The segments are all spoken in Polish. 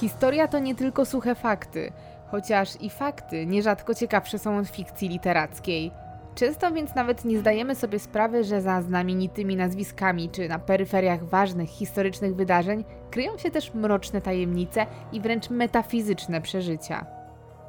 Historia to nie tylko suche fakty, chociaż i fakty nierzadko ciekawsze są od fikcji literackiej. Często więc nawet nie zdajemy sobie sprawy, że za znamienitymi nazwiskami czy na peryferiach ważnych historycznych wydarzeń kryją się też mroczne tajemnice i wręcz metafizyczne przeżycia.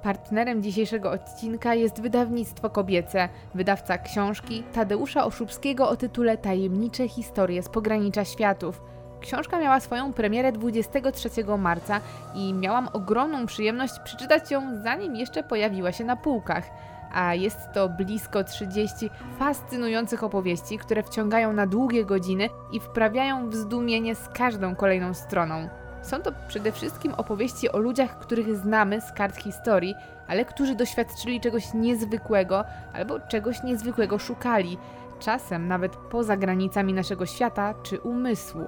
Partnerem dzisiejszego odcinka jest wydawnictwo kobiece, wydawca książki Tadeusza Oszubskiego o tytule Tajemnicze historie z pogranicza światów. Książka miała swoją premierę 23 marca i miałam ogromną przyjemność przeczytać ją zanim jeszcze pojawiła się na półkach a jest to blisko 30 fascynujących opowieści, które wciągają na długie godziny i wprawiają w zdumienie z każdą kolejną stroną. Są to przede wszystkim opowieści o ludziach, których znamy z kart historii, ale którzy doświadczyli czegoś niezwykłego albo czegoś niezwykłego szukali, czasem nawet poza granicami naszego świata czy umysłu.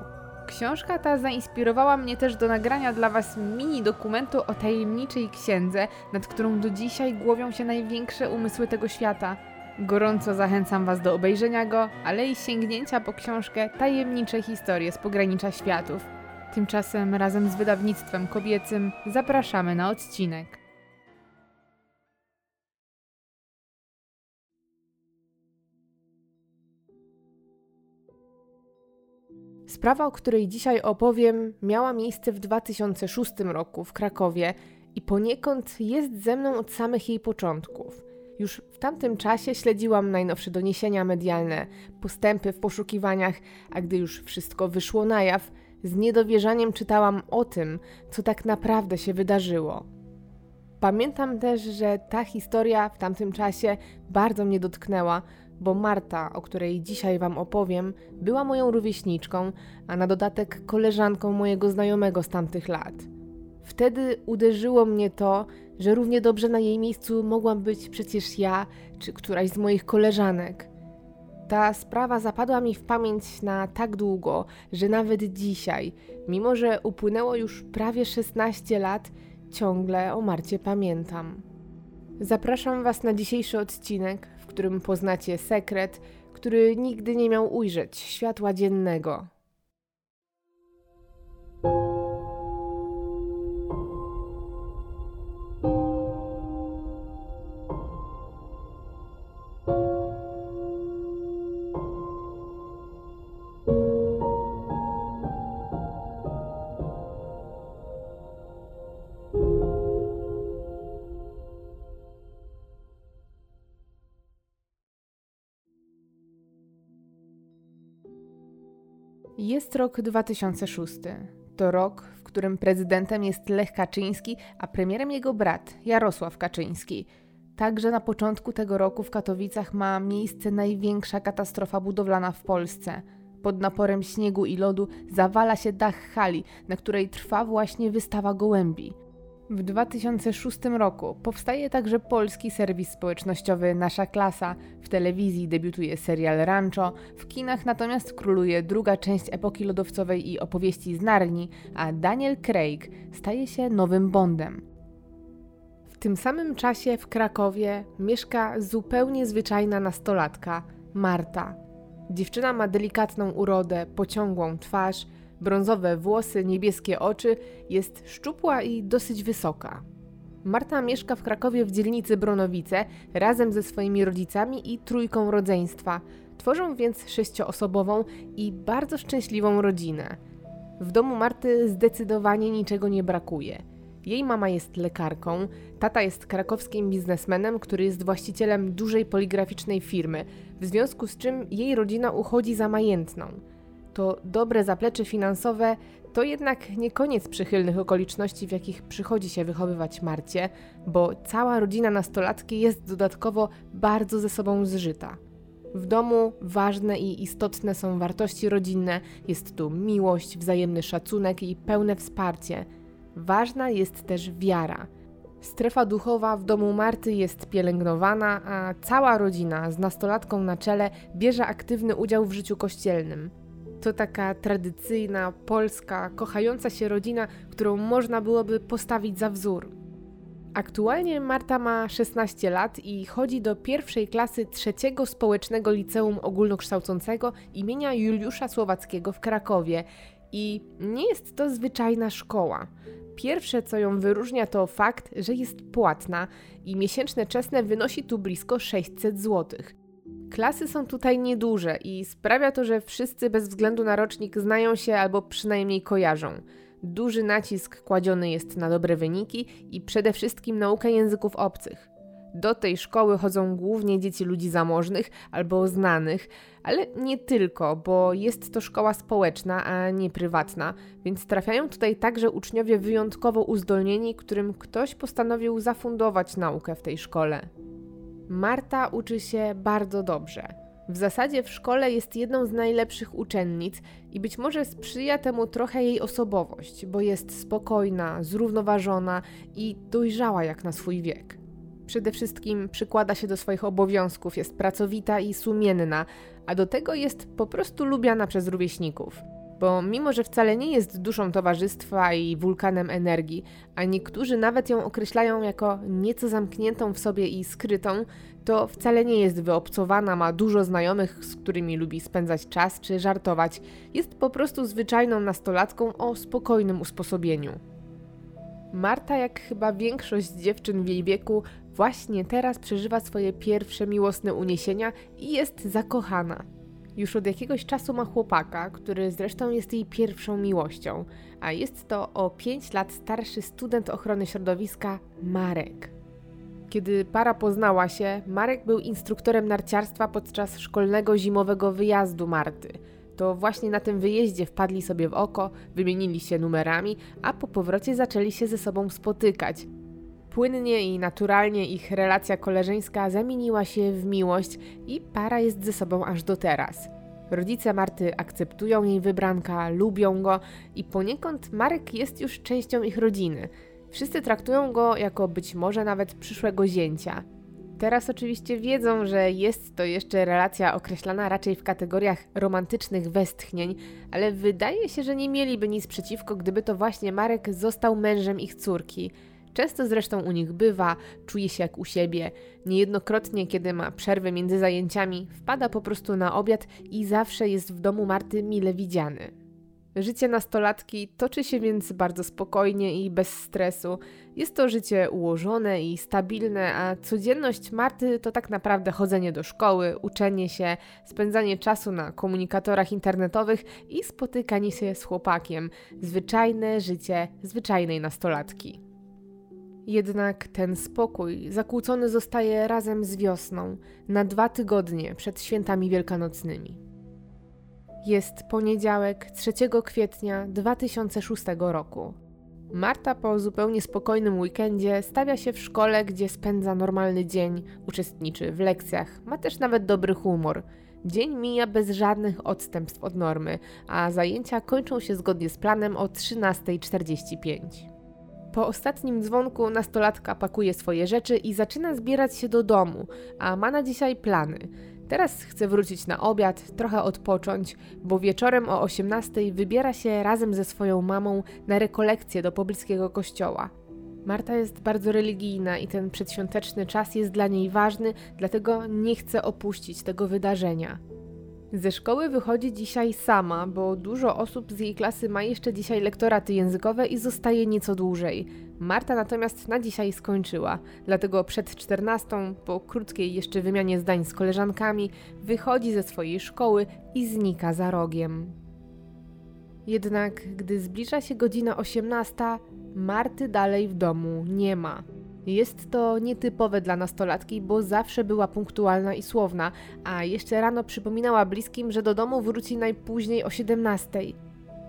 Książka ta zainspirowała mnie też do nagrania dla Was mini dokumentu o tajemniczej księdze, nad którą do dzisiaj głowią się największe umysły tego świata. Gorąco zachęcam Was do obejrzenia go, ale i sięgnięcia po książkę Tajemnicze historie z pogranicza światów. Tymczasem razem z wydawnictwem kobiecym zapraszamy na odcinek. Sprawa, o której dzisiaj opowiem, miała miejsce w 2006 roku w Krakowie i poniekąd jest ze mną od samych jej początków. Już w tamtym czasie śledziłam najnowsze doniesienia medialne, postępy w poszukiwaniach, a gdy już wszystko wyszło na jaw, z niedowierzaniem czytałam o tym, co tak naprawdę się wydarzyło. Pamiętam też, że ta historia w tamtym czasie bardzo mnie dotknęła, bo Marta, o której dzisiaj Wam opowiem, była moją rówieśniczką, a na dodatek koleżanką mojego znajomego z tamtych lat. Wtedy uderzyło mnie to, że równie dobrze na jej miejscu mogłam być przecież ja czy któraś z moich koleżanek. Ta sprawa zapadła mi w pamięć na tak długo, że nawet dzisiaj, mimo że upłynęło już prawie 16 lat, ciągle o Marcie pamiętam. Zapraszam Was na dzisiejszy odcinek, którym poznacie sekret, który nigdy nie miał ujrzeć światła dziennego. Jest rok 2006. To rok, w którym prezydentem jest Lech Kaczyński, a premierem jego brat Jarosław Kaczyński. Także na początku tego roku w Katowicach ma miejsce największa katastrofa budowlana w Polsce. Pod naporem śniegu i lodu zawala się dach hali, na której trwa właśnie wystawa gołębi. W 2006 roku powstaje także polski serwis społecznościowy Nasza Klasa, w telewizji debiutuje serial Rancho, w kinach natomiast króluje druga część epoki lodowcowej i opowieści z Narni, a Daniel Craig staje się nowym Bondem. W tym samym czasie w Krakowie mieszka zupełnie zwyczajna nastolatka, Marta. Dziewczyna ma delikatną urodę, pociągłą twarz, brązowe włosy, niebieskie oczy, jest szczupła i dosyć wysoka. Marta mieszka w Krakowie w dzielnicy Bronowice razem ze swoimi rodzicami i trójką rodzeństwa. Tworzą więc sześcioosobową i bardzo szczęśliwą rodzinę. W domu Marty zdecydowanie niczego nie brakuje. Jej mama jest lekarką, tata jest krakowskim biznesmenem, który jest właścicielem dużej poligraficznej firmy, w związku z czym jej rodzina uchodzi za majętną to dobre zaplecze finansowe to jednak nie koniec przychylnych okoliczności, w jakich przychodzi się wychowywać Marcie, bo cała rodzina nastolatki jest dodatkowo bardzo ze sobą zżyta. W domu ważne i istotne są wartości rodzinne, jest tu miłość, wzajemny szacunek i pełne wsparcie. Ważna jest też wiara. Strefa duchowa w domu Marty jest pielęgnowana, a cała rodzina z nastolatką na czele bierze aktywny udział w życiu kościelnym. To taka tradycyjna, polska, kochająca się rodzina, którą można byłoby postawić za wzór. Aktualnie Marta ma 16 lat i chodzi do pierwszej klasy trzeciego społecznego liceum ogólnokształcącego imienia Juliusza Słowackiego w Krakowie. I nie jest to zwyczajna szkoła. Pierwsze, co ją wyróżnia, to fakt, że jest płatna i miesięczne czesne wynosi tu blisko 600 zł. Klasy są tutaj nieduże i sprawia to, że wszyscy bez względu na rocznik znają się albo przynajmniej kojarzą. Duży nacisk kładziony jest na dobre wyniki i przede wszystkim naukę języków obcych. Do tej szkoły chodzą głównie dzieci ludzi zamożnych albo znanych, ale nie tylko, bo jest to szkoła społeczna, a nie prywatna, więc trafiają tutaj także uczniowie wyjątkowo uzdolnieni, którym ktoś postanowił zafundować naukę w tej szkole. Marta uczy się bardzo dobrze. W zasadzie w szkole jest jedną z najlepszych uczennic i być może sprzyja temu trochę jej osobowość, bo jest spokojna, zrównoważona i dojrzała jak na swój wiek. Przede wszystkim przykłada się do swoich obowiązków, jest pracowita i sumienna, a do tego jest po prostu lubiana przez rówieśników. Bo mimo, że wcale nie jest duszą towarzystwa i wulkanem energii, a niektórzy nawet ją określają jako nieco zamkniętą w sobie i skrytą, to wcale nie jest wyobcowana, ma dużo znajomych, z którymi lubi spędzać czas czy żartować. Jest po prostu zwyczajną nastolatką o spokojnym usposobieniu. Marta, jak chyba większość dziewczyn w jej wieku, właśnie teraz przeżywa swoje pierwsze miłosne uniesienia i jest zakochana. Już od jakiegoś czasu ma chłopaka, który zresztą jest jej pierwszą miłością, a jest to o 5 lat starszy student ochrony środowiska Marek. Kiedy para poznała się, Marek był instruktorem narciarstwa podczas szkolnego zimowego wyjazdu Marty. To właśnie na tym wyjeździe wpadli sobie w oko, wymienili się numerami, a po powrocie zaczęli się ze sobą spotykać. Płynnie i naturalnie ich relacja koleżeńska zamieniła się w miłość i para jest ze sobą aż do teraz. Rodzice Marty akceptują jej wybranka, lubią go i poniekąd Marek jest już częścią ich rodziny. Wszyscy traktują go jako być może nawet przyszłego zięcia. Teraz oczywiście wiedzą, że jest to jeszcze relacja określana raczej w kategoriach romantycznych westchnień, ale wydaje się, że nie mieliby nic przeciwko, gdyby to właśnie Marek został mężem ich córki. Często zresztą u nich bywa, czuje się jak u siebie. Niejednokrotnie, kiedy ma przerwy między zajęciami, wpada po prostu na obiad i zawsze jest w domu Marty mile widziany. Życie nastolatki toczy się więc bardzo spokojnie i bez stresu. Jest to życie ułożone i stabilne, a codzienność Marty to tak naprawdę chodzenie do szkoły, uczenie się, spędzanie czasu na komunikatorach internetowych i spotykanie się z chłopakiem. Zwyczajne życie zwyczajnej nastolatki. Jednak ten spokój zakłócony zostaje razem z wiosną, na dwa tygodnie przed świętami wielkanocnymi. Jest poniedziałek 3 kwietnia 2006 roku. Marta po zupełnie spokojnym weekendzie stawia się w szkole, gdzie spędza normalny dzień, uczestniczy w lekcjach, ma też nawet dobry humor. Dzień mija bez żadnych odstępstw od normy, a zajęcia kończą się zgodnie z planem o 13.45. Po ostatnim dzwonku nastolatka pakuje swoje rzeczy i zaczyna zbierać się do domu, a ma na dzisiaj plany. Teraz chce wrócić na obiad, trochę odpocząć, bo wieczorem o 18 wybiera się razem ze swoją mamą na rekolekcję do pobliskiego kościoła. Marta jest bardzo religijna i ten przedświąteczny czas jest dla niej ważny, dlatego nie chce opuścić tego wydarzenia. Ze szkoły wychodzi dzisiaj sama, bo dużo osób z jej klasy ma jeszcze dzisiaj lektoraty językowe i zostaje nieco dłużej. Marta natomiast na dzisiaj skończyła, dlatego przed 14, po krótkiej jeszcze wymianie zdań z koleżankami, wychodzi ze swojej szkoły i znika za rogiem. Jednak gdy zbliża się godzina 18, Marty dalej w domu nie ma. Jest to nietypowe dla nastolatki, bo zawsze była punktualna i słowna, a jeszcze rano przypominała bliskim, że do domu wróci najpóźniej o 17.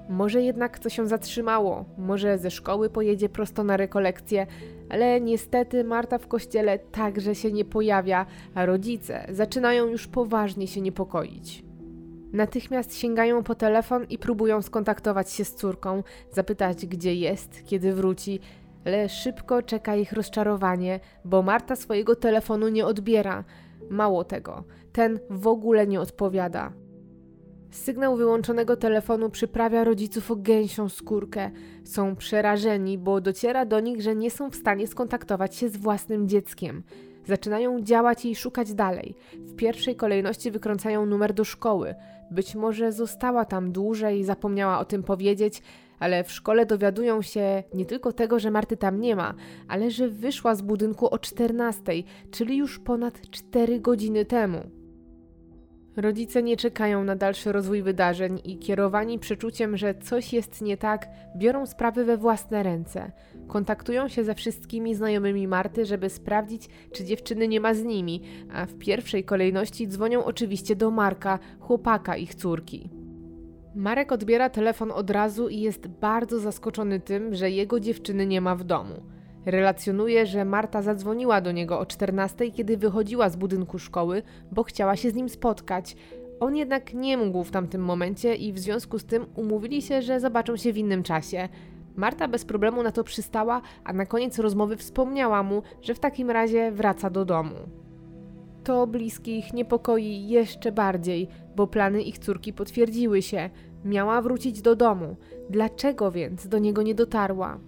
Może jednak co się zatrzymało, może ze szkoły pojedzie prosto na rekolekcję, ale niestety Marta w kościele także się nie pojawia, a rodzice zaczynają już poważnie się niepokoić. Natychmiast sięgają po telefon i próbują skontaktować się z córką, zapytać gdzie jest, kiedy wróci, ale szybko czeka ich rozczarowanie, bo Marta swojego telefonu nie odbiera. Mało tego, ten w ogóle nie odpowiada. Sygnał wyłączonego telefonu przyprawia rodziców o gęsią skórkę. Są przerażeni, bo dociera do nich, że nie są w stanie skontaktować się z własnym dzieckiem. Zaczynają działać i szukać dalej. W pierwszej kolejności wykręcają numer do szkoły. Być może została tam dłużej, zapomniała o tym powiedzieć, ale w szkole dowiadują się nie tylko tego, że Marty tam nie ma, ale że wyszła z budynku o 14, czyli już ponad 4 godziny temu. Rodzice nie czekają na dalszy rozwój wydarzeń i kierowani przeczuciem, że coś jest nie tak, biorą sprawy we własne ręce. Kontaktują się ze wszystkimi znajomymi Marty, żeby sprawdzić, czy dziewczyny nie ma z nimi, a w pierwszej kolejności dzwonią oczywiście do Marka, chłopaka ich córki. Marek odbiera telefon od razu i jest bardzo zaskoczony tym, że jego dziewczyny nie ma w domu. Relacjonuje, że Marta zadzwoniła do niego o 14, kiedy wychodziła z budynku szkoły, bo chciała się z nim spotkać. On jednak nie mógł w tamtym momencie i w związku z tym umówili się, że zobaczą się w innym czasie. Marta bez problemu na to przystała, a na koniec rozmowy wspomniała mu, że w takim razie wraca do domu. To bliskich niepokoi jeszcze bardziej, bo plany ich córki potwierdziły się. Miała wrócić do domu. Dlaczego więc do niego nie dotarła?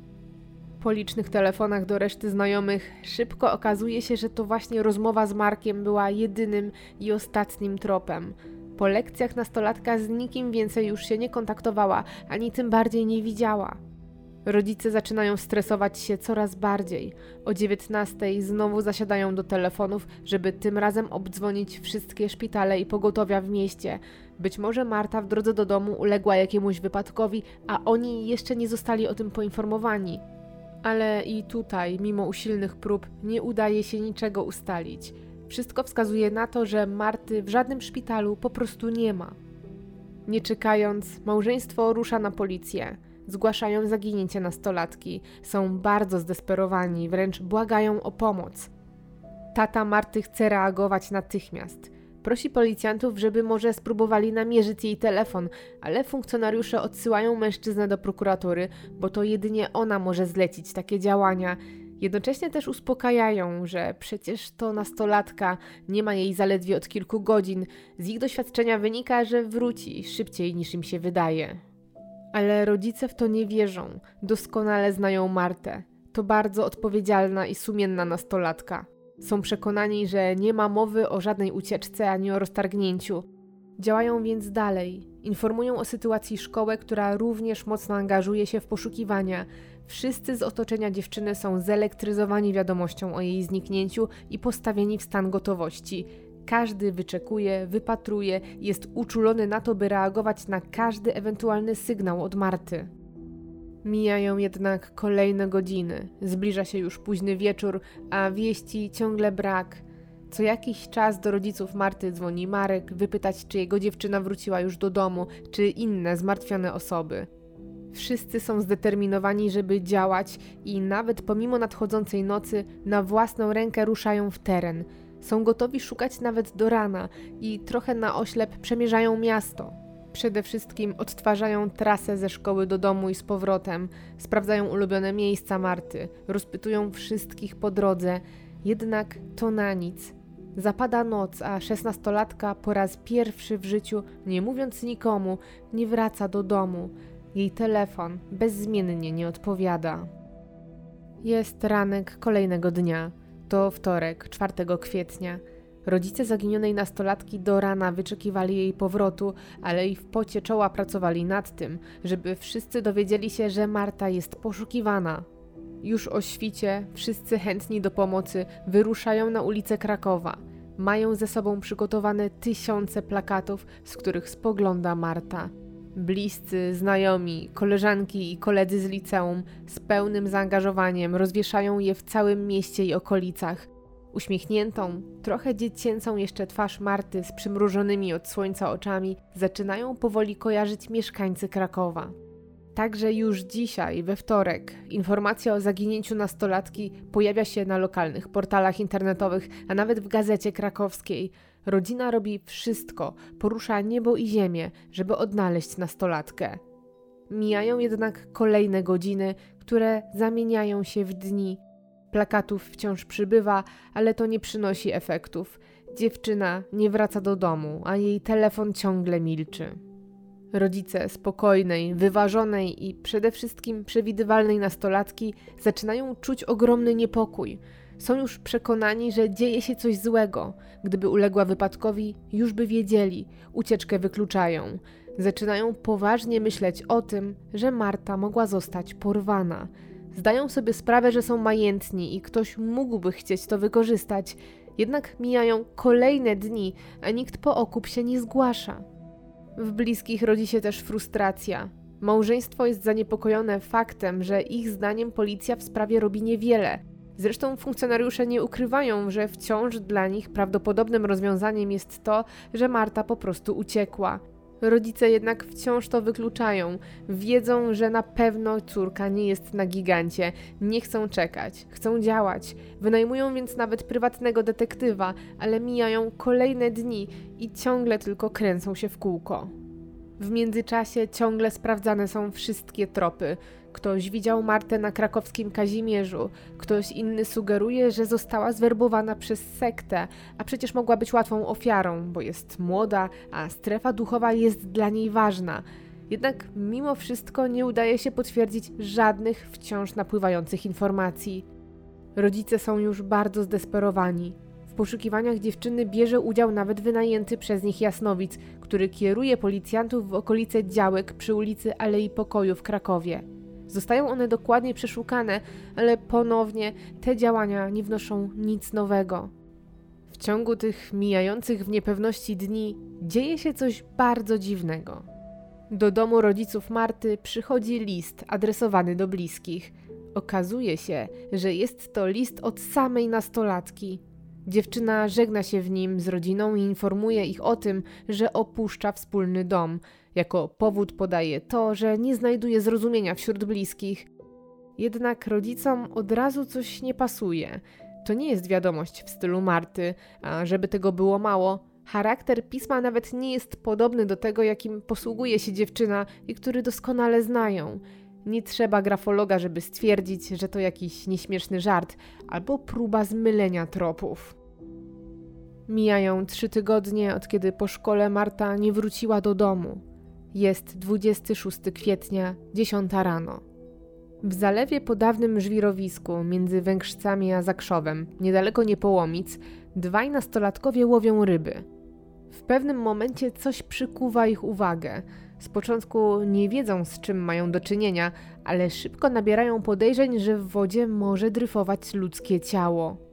Po licznych telefonach do reszty znajomych szybko okazuje się, że to właśnie rozmowa z Markiem była jedynym i ostatnim tropem. Po lekcjach nastolatka z nikim więcej już się nie kontaktowała, ani tym bardziej nie widziała. Rodzice zaczynają stresować się coraz bardziej. O 19 znowu zasiadają do telefonów, żeby tym razem obdzwonić wszystkie szpitale i pogotowia w mieście. Być może Marta w drodze do domu uległa jakiemuś wypadkowi, a oni jeszcze nie zostali o tym poinformowani. Ale i tutaj, mimo usilnych prób, nie udaje się niczego ustalić. Wszystko wskazuje na to, że Marty w żadnym szpitalu po prostu nie ma. Nie czekając, małżeństwo rusza na policję. Zgłaszają zaginięcie nastolatki. Są bardzo zdesperowani, wręcz błagają o pomoc. Tata Marty chce reagować natychmiast. Prosi policjantów, żeby może spróbowali namierzyć jej telefon, ale funkcjonariusze odsyłają mężczyznę do prokuratury, bo to jedynie ona może zlecić takie działania. Jednocześnie też uspokajają, że przecież to nastolatka, nie ma jej zaledwie od kilku godzin. Z ich doświadczenia wynika, że wróci szybciej niż im się wydaje. Ale rodzice w to nie wierzą, doskonale znają Martę. To bardzo odpowiedzialna i sumienna nastolatka. Są przekonani, że nie ma mowy o żadnej ucieczce ani o roztargnięciu. Działają więc dalej. Informują o sytuacji szkołę, która również mocno angażuje się w poszukiwania. Wszyscy z otoczenia dziewczyny są zelektryzowani wiadomością o jej zniknięciu i postawieni w stan gotowości. Każdy wyczekuje, wypatruje, jest uczulony na to, by reagować na każdy ewentualny sygnał od Marty. Mijają jednak kolejne godziny. Zbliża się już późny wieczór, a wieści ciągle brak. Co jakiś czas do rodziców Marty dzwoni Marek, wypytać, czy jego dziewczyna wróciła już do domu, czy inne zmartwione osoby. Wszyscy są zdeterminowani, żeby działać i nawet pomimo nadchodzącej nocy na własną rękę ruszają w teren. Są gotowi szukać nawet do rana i trochę na oślep przemierzają miasto. Przede wszystkim odtwarzają trasę ze szkoły do domu i z powrotem, sprawdzają ulubione miejsca Marty, rozpytują wszystkich po drodze, jednak to na nic. Zapada noc, a szesnastolatka po raz pierwszy w życiu, nie mówiąc nikomu, nie wraca do domu. Jej telefon bezzmiennie nie odpowiada. Jest ranek kolejnego dnia. To wtorek, 4 kwietnia. Rodzice zaginionej nastolatki do rana wyczekiwali jej powrotu, ale i w pocie czoła pracowali nad tym, żeby wszyscy dowiedzieli się, że Marta jest poszukiwana. Już o świcie wszyscy chętni do pomocy wyruszają na ulicę Krakowa. Mają ze sobą przygotowane tysiące plakatów, z których spogląda Marta. Bliscy, znajomi, koleżanki i koledzy z liceum z pełnym zaangażowaniem rozwieszają je w całym mieście i okolicach. Uśmiechniętą, trochę dziecięcą jeszcze twarz Marty z przymrużonymi od słońca oczami zaczynają powoli kojarzyć mieszkańcy Krakowa. Także już dzisiaj, we wtorek, informacja o zaginięciu nastolatki pojawia się na lokalnych portalach internetowych, a nawet w gazecie krakowskiej. Rodzina robi wszystko, porusza niebo i ziemię, żeby odnaleźć nastolatkę. Mijają jednak kolejne godziny, które zamieniają się w dni, Plakatów wciąż przybywa, ale to nie przynosi efektów. Dziewczyna nie wraca do domu, a jej telefon ciągle milczy. Rodzice spokojnej, wyważonej i przede wszystkim przewidywalnej nastolatki zaczynają czuć ogromny niepokój. Są już przekonani, że dzieje się coś złego. Gdyby uległa wypadkowi, już by wiedzieli, ucieczkę wykluczają. Zaczynają poważnie myśleć o tym, że Marta mogła zostać porwana. Zdają sobie sprawę, że są majętni i ktoś mógłby chcieć to wykorzystać, jednak mijają kolejne dni, a nikt po okup się nie zgłasza. W bliskich rodzi się też frustracja. Małżeństwo jest zaniepokojone faktem, że ich zdaniem policja w sprawie robi niewiele. Zresztą funkcjonariusze nie ukrywają, że wciąż dla nich prawdopodobnym rozwiązaniem jest to, że Marta po prostu uciekła. Rodzice jednak wciąż to wykluczają. Wiedzą, że na pewno córka nie jest na gigancie. Nie chcą czekać, chcą działać. Wynajmują więc nawet prywatnego detektywa, ale mijają kolejne dni i ciągle tylko kręcą się w kółko. W międzyczasie ciągle sprawdzane są wszystkie tropy. Ktoś widział Martę na krakowskim Kazimierzu, ktoś inny sugeruje, że została zwerbowana przez sektę, a przecież mogła być łatwą ofiarą, bo jest młoda, a strefa duchowa jest dla niej ważna. Jednak mimo wszystko nie udaje się potwierdzić żadnych wciąż napływających informacji. Rodzice są już bardzo zdesperowani poszukiwaniach dziewczyny bierze udział nawet wynajęty przez nich Jasnowic, który kieruje policjantów w okolice działek przy ulicy Alei Pokoju w Krakowie. Zostają one dokładnie przeszukane, ale ponownie te działania nie wnoszą nic nowego. W ciągu tych mijających w niepewności dni dzieje się coś bardzo dziwnego. Do domu rodziców Marty przychodzi list adresowany do bliskich. Okazuje się, że jest to list od samej nastolatki. Dziewczyna żegna się w nim z rodziną i informuje ich o tym, że opuszcza wspólny dom. Jako powód podaje to, że nie znajduje zrozumienia wśród bliskich. Jednak rodzicom od razu coś nie pasuje. To nie jest wiadomość w stylu Marty, a żeby tego było mało, charakter pisma nawet nie jest podobny do tego, jakim posługuje się dziewczyna i który doskonale znają. Nie trzeba grafologa, żeby stwierdzić, że to jakiś nieśmieszny żart albo próba zmylenia tropów. Mijają trzy tygodnie, od kiedy po szkole Marta nie wróciła do domu. Jest 26 kwietnia, 10 rano. W zalewie po dawnym żwirowisku między Węgrzcami a Zakrzowem, niedaleko Niepołomic, dwaj nastolatkowie łowią ryby. W pewnym momencie coś przykuwa ich uwagę – z początku nie wiedzą, z czym mają do czynienia, ale szybko nabierają podejrzeń, że w wodzie może dryfować ludzkie ciało.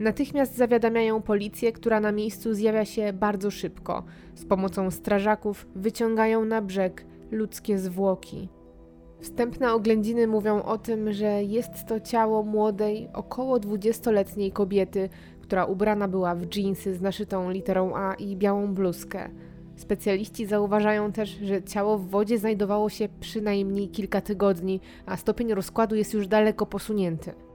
Natychmiast zawiadamiają policję, która na miejscu zjawia się bardzo szybko. Z pomocą strażaków wyciągają na brzeg ludzkie zwłoki. Wstępne oględziny mówią o tym, że jest to ciało młodej, około 20-letniej kobiety, która ubrana była w dżinsy z naszytą literą A i białą bluzkę. Specjaliści zauważają też, że ciało w wodzie znajdowało się przynajmniej kilka tygodni, a stopień rozkładu jest już daleko posunięty.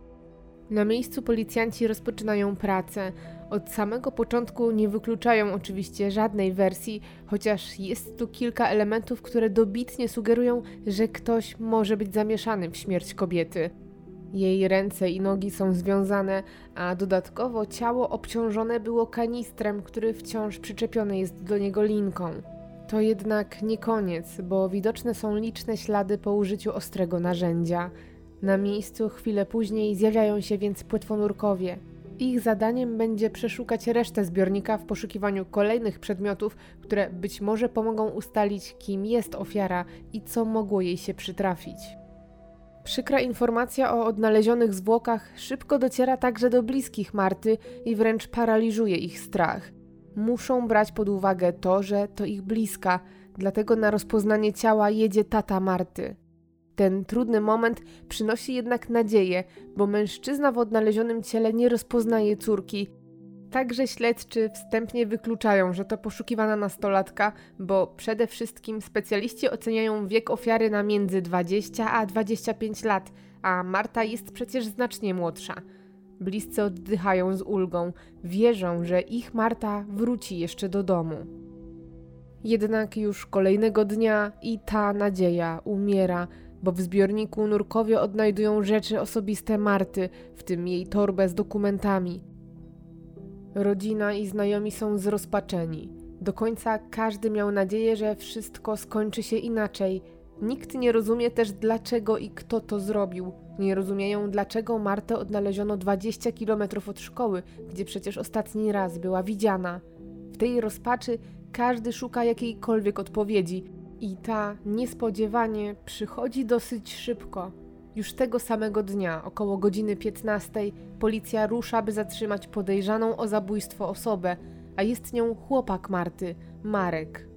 Na miejscu policjanci rozpoczynają pracę. Od samego początku nie wykluczają oczywiście żadnej wersji, chociaż jest tu kilka elementów, które dobitnie sugerują, że ktoś może być zamieszany w śmierć kobiety. Jej ręce i nogi są związane, a dodatkowo ciało obciążone było kanistrem, który wciąż przyczepiony jest do niego linką. To jednak nie koniec, bo widoczne są liczne ślady po użyciu ostrego narzędzia. Na miejscu chwilę później zjawiają się więc płetwonurkowie. Ich zadaniem będzie przeszukać resztę zbiornika w poszukiwaniu kolejnych przedmiotów, które być może pomogą ustalić, kim jest ofiara i co mogło jej się przytrafić. Przykra informacja o odnalezionych zwłokach szybko dociera także do bliskich Marty i wręcz paraliżuje ich strach. Muszą brać pod uwagę to, że to ich bliska, dlatego na rozpoznanie ciała jedzie tata Marty. Ten trudny moment przynosi jednak nadzieję, bo mężczyzna w odnalezionym ciele nie rozpoznaje córki, Także śledczy wstępnie wykluczają, że to poszukiwana nastolatka, bo przede wszystkim specjaliści oceniają wiek ofiary na między 20 a 25 lat, a Marta jest przecież znacznie młodsza. Bliscy oddychają z ulgą, wierzą, że ich Marta wróci jeszcze do domu. Jednak już kolejnego dnia i ta nadzieja umiera, bo w zbiorniku nurkowie odnajdują rzeczy osobiste Marty, w tym jej torbę z dokumentami. Rodzina i znajomi są zrozpaczeni. Do końca każdy miał nadzieję, że wszystko skończy się inaczej. Nikt nie rozumie też dlaczego i kto to zrobił. Nie rozumieją dlaczego Martę odnaleziono 20 km od szkoły, gdzie przecież ostatni raz była widziana. W tej rozpaczy Każdy szuka jakiejkolwiek odpowiedzi i ta niespodziewanie przychodzi dosyć szybko. Już tego samego dnia, około godziny 15, policja rusza, by zatrzymać podejrzaną o zabójstwo osobę, a jest nią chłopak Marty, Marek.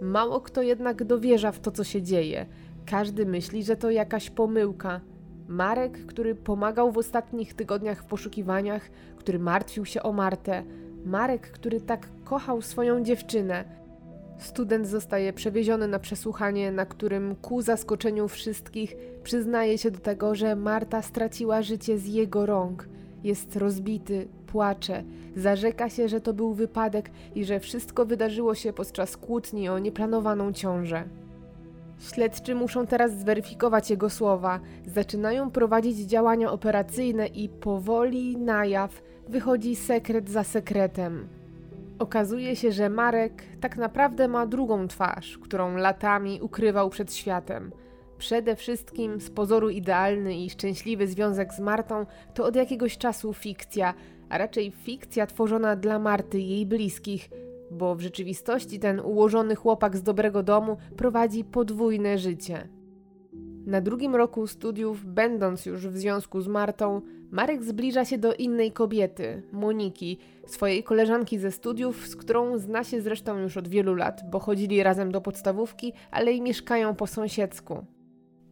Mało kto jednak dowierza w to, co się dzieje. Każdy myśli, że to jakaś pomyłka. Marek, który pomagał w ostatnich tygodniach w poszukiwaniach, który martwił się o Martę, Marek, który tak kochał swoją dziewczynę. Student zostaje przewieziony na przesłuchanie, na którym ku zaskoczeniu wszystkich przyznaje się do tego, że Marta straciła życie z jego rąk. Jest rozbity, płacze, zarzeka się, że to był wypadek i że wszystko wydarzyło się podczas kłótni o nieplanowaną ciążę. Śledczy muszą teraz zweryfikować jego słowa, zaczynają prowadzić działania operacyjne i powoli na jaw wychodzi sekret za sekretem. Okazuje się, że Marek tak naprawdę ma drugą twarz, którą latami ukrywał przed światem. Przede wszystkim z pozoru idealny i szczęśliwy związek z Martą to od jakiegoś czasu fikcja, a raczej fikcja tworzona dla Marty i jej bliskich, bo w rzeczywistości ten ułożony chłopak z dobrego domu prowadzi podwójne życie. Na drugim roku studiów, będąc już w związku z Martą, Marek zbliża się do innej kobiety, Moniki, swojej koleżanki ze studiów, z którą zna się zresztą już od wielu lat, bo chodzili razem do podstawówki, ale i mieszkają po sąsiedzku.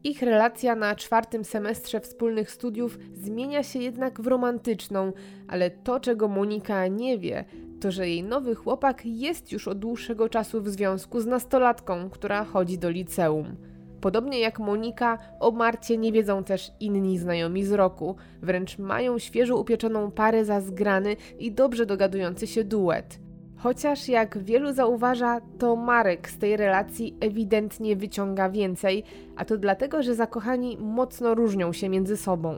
Ich relacja na czwartym semestrze wspólnych studiów zmienia się jednak w romantyczną, ale to, czego Monika nie wie, to że jej nowy chłopak jest już od dłuższego czasu w związku z nastolatką, która chodzi do liceum. Podobnie jak Monika, o Marcie nie wiedzą też inni znajomi z roku, wręcz mają świeżo upieczoną parę za zgrany i dobrze dogadujący się duet. Chociaż jak wielu zauważa, to Marek z tej relacji ewidentnie wyciąga więcej, a to dlatego, że zakochani mocno różnią się między sobą.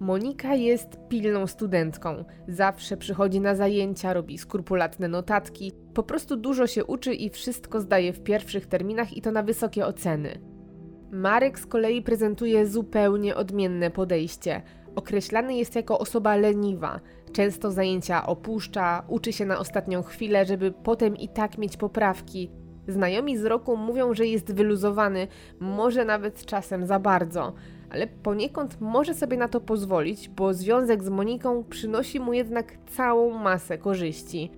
Monika jest pilną studentką, zawsze przychodzi na zajęcia, robi skrupulatne notatki, po prostu dużo się uczy i wszystko zdaje w pierwszych terminach i to na wysokie oceny. Marek z kolei prezentuje zupełnie odmienne podejście. Określany jest jako osoba leniwa. Często zajęcia opuszcza, uczy się na ostatnią chwilę, żeby potem i tak mieć poprawki. Znajomi z roku mówią, że jest wyluzowany, może nawet czasem za bardzo, ale poniekąd może sobie na to pozwolić, bo związek z Moniką przynosi mu jednak całą masę korzyści.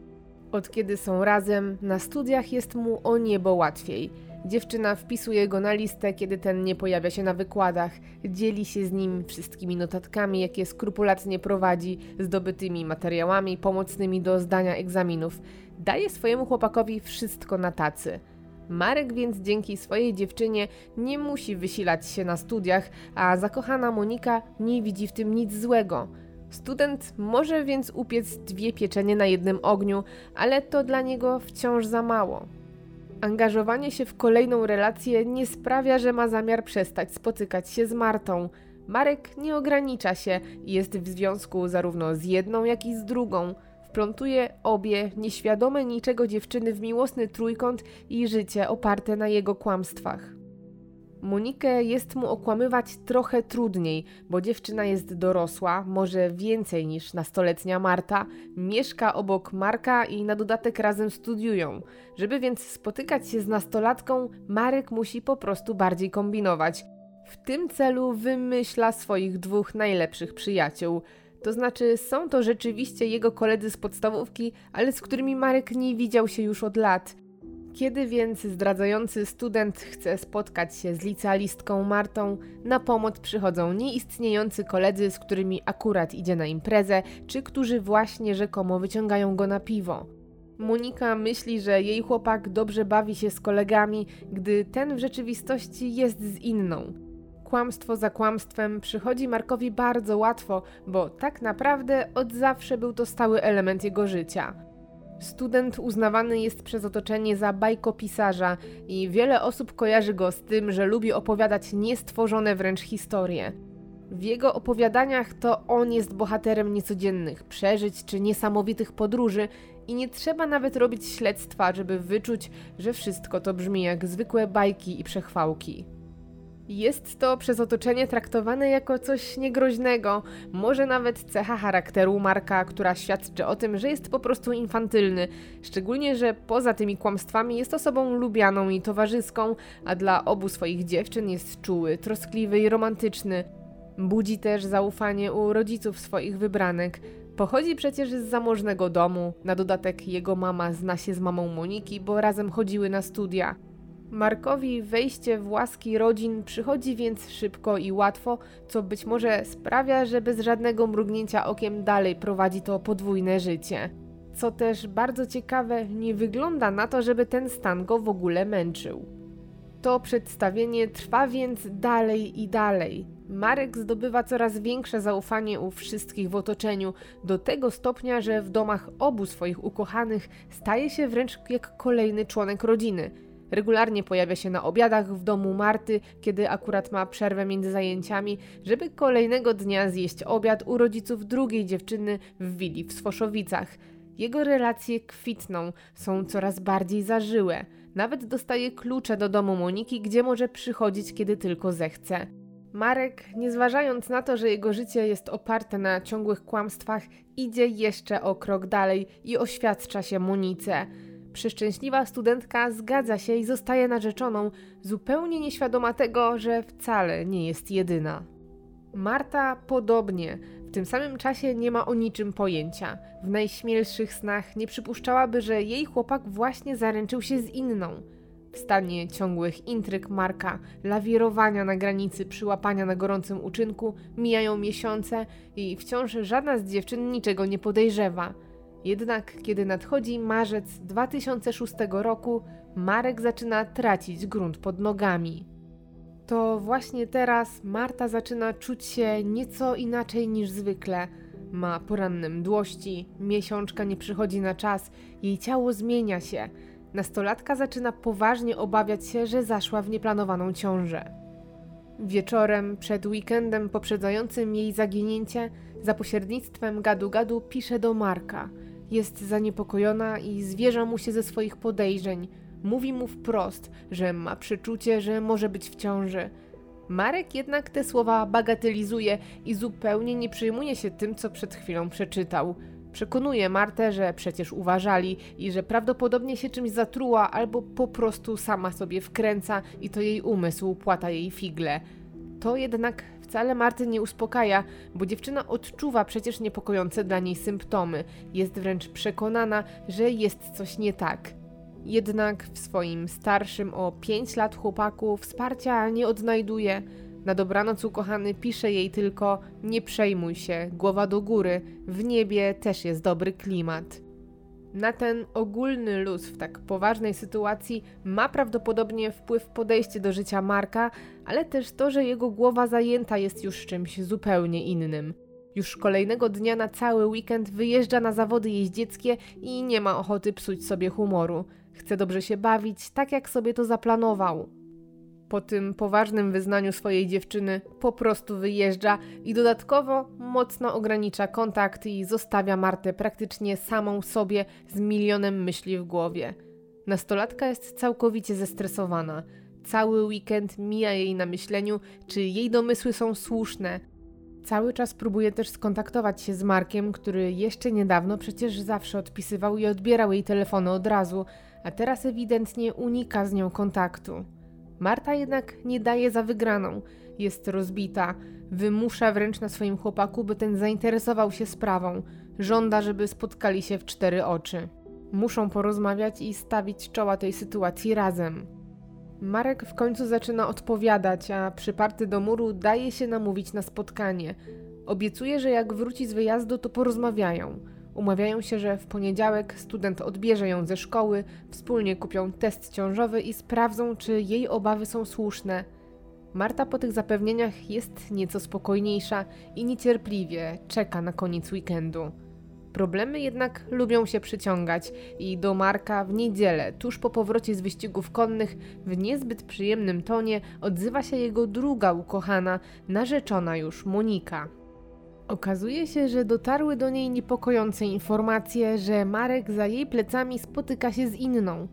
Od kiedy są razem, na studiach jest mu o niebo łatwiej. Dziewczyna wpisuje go na listę, kiedy ten nie pojawia się na wykładach, dzieli się z nim wszystkimi notatkami, jakie skrupulatnie prowadzi, zdobytymi materiałami pomocnymi do zdania egzaminów. Daje swojemu chłopakowi wszystko na tacy. Marek więc dzięki swojej dziewczynie nie musi wysilać się na studiach, a zakochana Monika nie widzi w tym nic złego. Student może więc upiec dwie pieczenie na jednym ogniu, ale to dla niego wciąż za mało. Angażowanie się w kolejną relację nie sprawia, że ma zamiar przestać spotykać się z Martą. Marek nie ogranicza się i jest w związku zarówno z jedną, jak i z drugą. Wplątuje obie nieświadome niczego dziewczyny w miłosny trójkąt i życie oparte na jego kłamstwach. Monikę jest mu okłamywać trochę trudniej, bo dziewczyna jest dorosła, może więcej niż nastoletnia Marta, mieszka obok Marka i na dodatek razem studiują. Żeby więc spotykać się z nastolatką, Marek musi po prostu bardziej kombinować. W tym celu wymyśla swoich dwóch najlepszych przyjaciół. To znaczy, są to rzeczywiście jego koledzy z podstawówki, ale z którymi Marek nie widział się już od lat. Kiedy więc zdradzający student chce spotkać się z licealistką Martą, na pomoc przychodzą nieistniejący koledzy, z którymi akurat idzie na imprezę, czy którzy właśnie rzekomo wyciągają go na piwo. Monika myśli, że jej chłopak dobrze bawi się z kolegami, gdy ten w rzeczywistości jest z inną. Kłamstwo za kłamstwem przychodzi Markowi bardzo łatwo, bo tak naprawdę od zawsze był to stały element jego życia. Student uznawany jest przez otoczenie za bajkopisarza i wiele osób kojarzy go z tym, że lubi opowiadać niestworzone wręcz historie. W jego opowiadaniach to on jest bohaterem niecodziennych przeżyć czy niesamowitych podróży i nie trzeba nawet robić śledztwa, żeby wyczuć, że wszystko to brzmi jak zwykłe bajki i przechwałki. Jest to przez otoczenie traktowane jako coś niegroźnego, może nawet cecha charakteru Marka, która świadczy o tym, że jest po prostu infantylny. Szczególnie, że poza tymi kłamstwami jest osobą lubianą i towarzyską, a dla obu swoich dziewczyn jest czuły, troskliwy i romantyczny. Budzi też zaufanie u rodziców swoich wybranek. Pochodzi przecież z zamożnego domu, na dodatek jego mama zna się z mamą Moniki, bo razem chodziły na studia. Markowi wejście w łaski rodzin przychodzi więc szybko i łatwo, co być może sprawia, że bez żadnego mrugnięcia okiem dalej prowadzi to podwójne życie. Co też bardzo ciekawe, nie wygląda na to, żeby ten stan go w ogóle męczył. To przedstawienie trwa więc dalej i dalej. Marek zdobywa coraz większe zaufanie u wszystkich w otoczeniu, do tego stopnia, że w domach obu swoich ukochanych staje się wręcz jak kolejny członek rodziny – Regularnie pojawia się na obiadach w domu Marty, kiedy akurat ma przerwę między zajęciami, żeby kolejnego dnia zjeść obiad u rodziców drugiej dziewczyny w willi w Swoszowicach. Jego relacje kwitną, są coraz bardziej zażyłe. Nawet dostaje klucze do domu Moniki, gdzie może przychodzić, kiedy tylko zechce. Marek, nie zważając na to, że jego życie jest oparte na ciągłych kłamstwach, idzie jeszcze o krok dalej i oświadcza się Monice. Przeszczęśliwa studentka zgadza się i zostaje narzeczoną, zupełnie nieświadoma tego, że wcale nie jest jedyna. Marta podobnie. W tym samym czasie nie ma o niczym pojęcia. W najśmielszych snach nie przypuszczałaby, że jej chłopak właśnie zaręczył się z inną. W stanie ciągłych intryg Marka, lawirowania na granicy przyłapania na gorącym uczynku, mijają miesiące i wciąż żadna z dziewczyn niczego nie podejrzewa. Jednak kiedy nadchodzi marzec 2006 roku, Marek zaczyna tracić grunt pod nogami. To właśnie teraz Marta zaczyna czuć się nieco inaczej niż zwykle. Ma poranne mdłości, miesiączka nie przychodzi na czas, jej ciało zmienia się. Nastolatka zaczyna poważnie obawiać się, że zaszła w nieplanowaną ciążę. Wieczorem, przed weekendem poprzedzającym jej zaginięcie, za pośrednictwem gadu-gadu pisze do Marka – jest zaniepokojona i zwierza mu się ze swoich podejrzeń. Mówi mu wprost, że ma przeczucie, że może być w ciąży. Marek jednak te słowa bagatelizuje i zupełnie nie przejmuje się tym, co przed chwilą przeczytał. Przekonuje Martę, że przecież uważali i że prawdopodobnie się czymś zatruła albo po prostu sama sobie wkręca i to jej umysł płata jej figle. To jednak wcale Marty nie uspokaja, bo dziewczyna odczuwa przecież niepokojące dla niej symptomy. Jest wręcz przekonana, że jest coś nie tak. Jednak w swoim starszym o 5 lat chłopaku wsparcia nie odnajduje. Na dobranoc ukochany pisze jej tylko: Nie przejmuj się, głowa do góry, w niebie też jest dobry klimat. Na ten ogólny luz w tak poważnej sytuacji ma prawdopodobnie wpływ podejście do życia Marka, ale też to, że jego głowa zajęta jest już czymś zupełnie innym. Już kolejnego dnia na cały weekend wyjeżdża na zawody jeździeckie i nie ma ochoty psuć sobie humoru. Chce dobrze się bawić, tak jak sobie to zaplanował po tym poważnym wyznaniu swojej dziewczyny po prostu wyjeżdża i dodatkowo mocno ogranicza kontakt i zostawia Martę praktycznie samą sobie z milionem myśli w głowie. Nastolatka jest całkowicie zestresowana. Cały weekend mija jej na myśleniu, czy jej domysły są słuszne. Cały czas próbuje też skontaktować się z Markiem, który jeszcze niedawno przecież zawsze odpisywał i odbierał jej telefony od razu, a teraz ewidentnie unika z nią kontaktu. Marta jednak nie daje za wygraną. Jest rozbita. Wymusza wręcz na swoim chłopaku, by ten zainteresował się sprawą. Żąda, żeby spotkali się w cztery oczy. Muszą porozmawiać i stawić czoła tej sytuacji razem. Marek w końcu zaczyna odpowiadać, a przyparty do muru daje się namówić na spotkanie. Obiecuje, że jak wróci z wyjazdu, to porozmawiają. Umawiają się, że w poniedziałek student odbierze ją ze szkoły, wspólnie kupią test ciążowy i sprawdzą, czy jej obawy są słuszne. Marta po tych zapewnieniach jest nieco spokojniejsza i niecierpliwie czeka na koniec weekendu. Problemy jednak lubią się przyciągać i do Marka w niedzielę, tuż po powrocie z wyścigów konnych, w niezbyt przyjemnym tonie odzywa się jego druga ukochana, narzeczona już Monika. Okazuje się, że dotarły do niej niepokojące informacje, że Marek za jej plecami spotyka się z inną.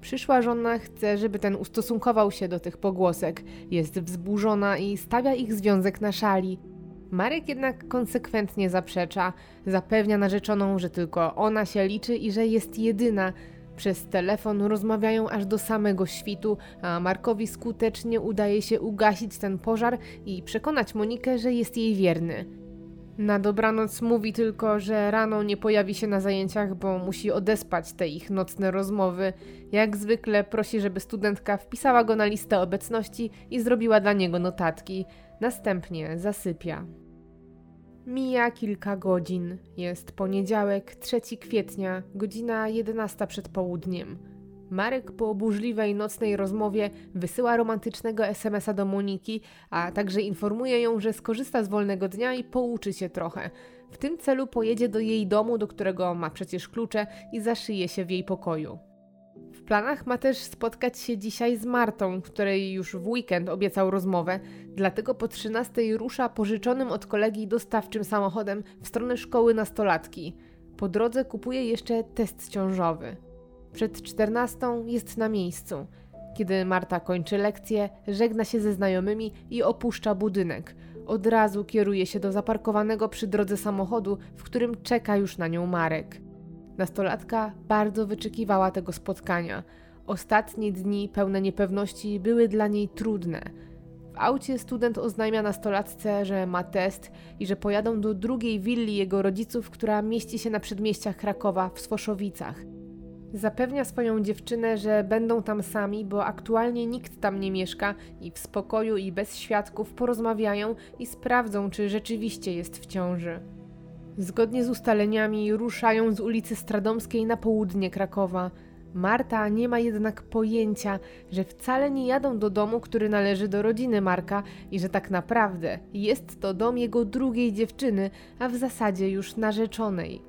Przyszła żona chce, żeby ten ustosunkował się do tych pogłosek. Jest wzburzona i stawia ich związek na szali. Marek jednak konsekwentnie zaprzecza. Zapewnia narzeczoną, że tylko ona się liczy i że jest jedyna. Przez telefon rozmawiają aż do samego świtu, a Markowi skutecznie udaje się ugasić ten pożar i przekonać Monikę, że jest jej wierny. Na dobranoc mówi tylko, że rano nie pojawi się na zajęciach, bo musi odespać te ich nocne rozmowy. Jak zwykle prosi, żeby studentka wpisała go na listę obecności i zrobiła dla niego notatki. Następnie zasypia. Mija kilka godzin. Jest poniedziałek, 3 kwietnia, godzina 11 przed południem. Marek po burzliwej nocnej rozmowie wysyła romantycznego SMS-a do Moniki, a także informuje ją, że skorzysta z wolnego dnia i pouczy się trochę. W tym celu pojedzie do jej domu, do którego ma przecież klucze i zaszyje się w jej pokoju. W planach ma też spotkać się dzisiaj z Martą, której już w weekend obiecał rozmowę, dlatego po 13 rusza pożyczonym od kolegi dostawczym samochodem w stronę szkoły nastolatki. Po drodze kupuje jeszcze test ciążowy. Przed 14 jest na miejscu. Kiedy Marta kończy lekcję, żegna się ze znajomymi i opuszcza budynek. Od razu kieruje się do zaparkowanego przy drodze samochodu, w którym czeka już na nią Marek. Nastolatka bardzo wyczekiwała tego spotkania. Ostatnie dni pełne niepewności były dla niej trudne. W aucie student oznajmia nastolatce, że ma test i że pojadą do drugiej willi jego rodziców, która mieści się na przedmieściach Krakowa w Swoszowicach. Zapewnia swoją dziewczynę, że będą tam sami, bo aktualnie nikt tam nie mieszka i w spokoju i bez świadków porozmawiają i sprawdzą, czy rzeczywiście jest w ciąży. Zgodnie z ustaleniami ruszają z ulicy Stradomskiej na południe Krakowa. Marta nie ma jednak pojęcia, że wcale nie jadą do domu, który należy do rodziny Marka i że tak naprawdę jest to dom jego drugiej dziewczyny, a w zasadzie już narzeczonej.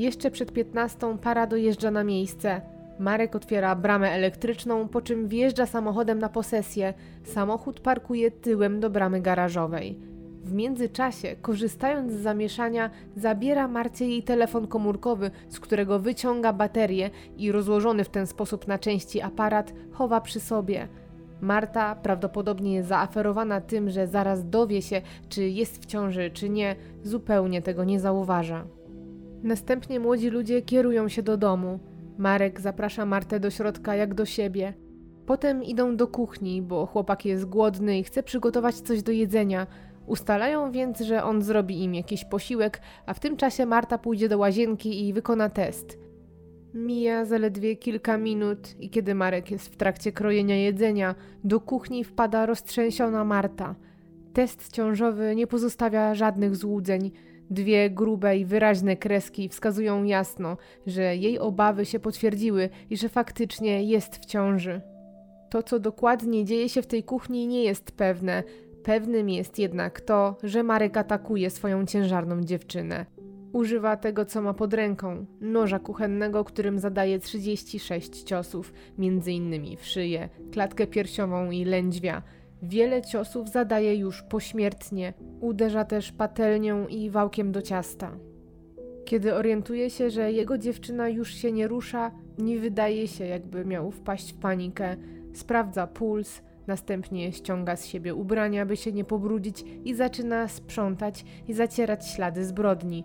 Jeszcze przed 15 para dojeżdża na miejsce. Marek otwiera bramę elektryczną, po czym wjeżdża samochodem na posesję. Samochód parkuje tyłem do bramy garażowej. W międzyczasie, korzystając z zamieszania, zabiera Marcie jej telefon komórkowy, z którego wyciąga baterię i rozłożony w ten sposób na części aparat chowa przy sobie. Marta prawdopodobnie zaaferowana tym, że zaraz dowie się, czy jest w ciąży, czy nie, zupełnie tego nie zauważa. Następnie młodzi ludzie kierują się do domu. Marek zaprasza Martę do środka jak do siebie. Potem idą do kuchni, bo chłopak jest głodny i chce przygotować coś do jedzenia. Ustalają więc, że on zrobi im jakiś posiłek, a w tym czasie Marta pójdzie do łazienki i wykona test. Mija zaledwie kilka minut i kiedy Marek jest w trakcie krojenia jedzenia, do kuchni wpada roztrzęsiona Marta. Test ciążowy nie pozostawia żadnych złudzeń. Dwie grube i wyraźne kreski wskazują jasno, że jej obawy się potwierdziły i że faktycznie jest w ciąży. To, co dokładnie dzieje się w tej kuchni, nie jest pewne. Pewnym jest jednak to, że Marek atakuje swoją ciężarną dziewczynę. Używa tego, co ma pod ręką noża kuchennego, którym zadaje 36 ciosów, między innymi w szyję, klatkę piersiową i lędźwia. Wiele ciosów zadaje już pośmiertnie, uderza też patelnią i wałkiem do ciasta. Kiedy orientuje się, że jego dziewczyna już się nie rusza, nie wydaje się, jakby miał wpaść w panikę. Sprawdza puls, następnie ściąga z siebie ubrania, by się nie pobrudzić i zaczyna sprzątać i zacierać ślady zbrodni.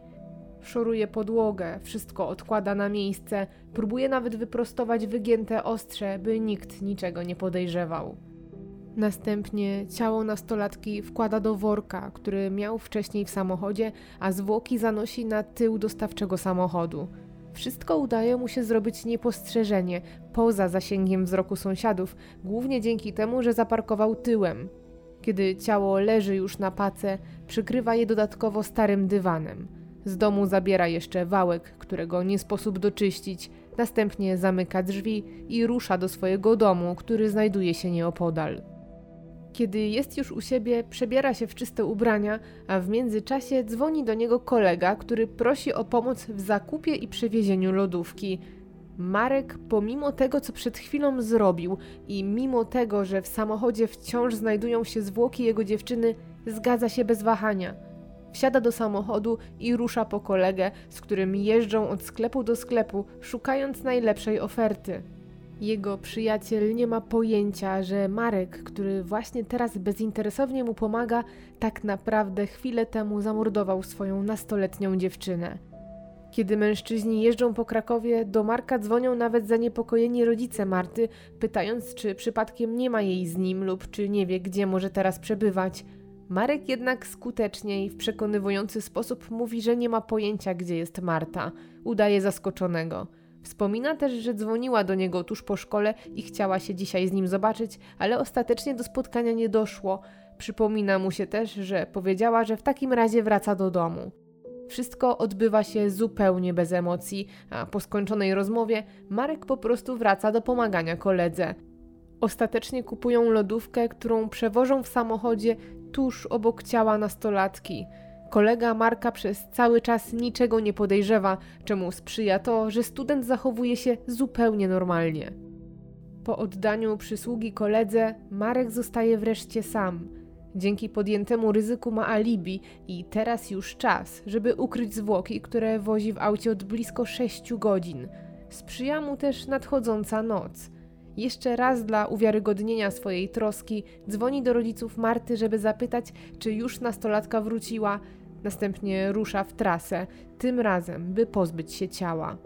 Szoruje podłogę, wszystko odkłada na miejsce, próbuje nawet wyprostować wygięte ostrze, by nikt niczego nie podejrzewał. Następnie ciało nastolatki wkłada do worka, który miał wcześniej w samochodzie, a zwłoki zanosi na tył dostawczego samochodu. Wszystko udaje mu się zrobić niepostrzeżenie, poza zasięgiem wzroku sąsiadów, głównie dzięki temu, że zaparkował tyłem. Kiedy ciało leży już na pace, przykrywa je dodatkowo starym dywanem. Z domu zabiera jeszcze wałek, którego nie sposób doczyścić, następnie zamyka drzwi i rusza do swojego domu, który znajduje się nieopodal. Kiedy jest już u siebie, przebiera się w czyste ubrania, a w międzyczasie dzwoni do niego kolega, który prosi o pomoc w zakupie i przewiezieniu lodówki. Marek, pomimo tego, co przed chwilą zrobił i mimo tego, że w samochodzie wciąż znajdują się zwłoki jego dziewczyny, zgadza się bez wahania. Wsiada do samochodu i rusza po kolegę, z którym jeżdżą od sklepu do sklepu, szukając najlepszej oferty. Jego przyjaciel nie ma pojęcia, że Marek, który właśnie teraz bezinteresownie mu pomaga, tak naprawdę chwilę temu zamordował swoją nastoletnią dziewczynę. Kiedy mężczyźni jeżdżą po Krakowie, do Marka dzwonią nawet zaniepokojeni rodzice Marty, pytając, czy przypadkiem nie ma jej z nim lub czy nie wie, gdzie może teraz przebywać. Marek jednak skutecznie i w przekonywujący sposób mówi, że nie ma pojęcia, gdzie jest Marta. Udaje zaskoczonego. Wspomina też, że dzwoniła do niego tuż po szkole i chciała się dzisiaj z nim zobaczyć, ale ostatecznie do spotkania nie doszło. Przypomina mu się też, że powiedziała, że w takim razie wraca do domu. Wszystko odbywa się zupełnie bez emocji, a po skończonej rozmowie Marek po prostu wraca do pomagania koledze. Ostatecznie kupują lodówkę, którą przewożą w samochodzie tuż obok ciała nastolatki. Kolega Marka przez cały czas niczego nie podejrzewa, czemu sprzyja to, że student zachowuje się zupełnie normalnie. Po oddaniu przysługi koledze, Marek zostaje wreszcie sam. Dzięki podjętemu ryzyku ma alibi i teraz już czas, żeby ukryć zwłoki, które wozi w aucie od blisko 6 godzin. Sprzyja mu też nadchodząca noc. Jeszcze raz dla uwiarygodnienia swojej troski dzwoni do rodziców Marty, żeby zapytać, czy już nastolatka wróciła. Następnie rusza w trasę, tym razem, by pozbyć się ciała.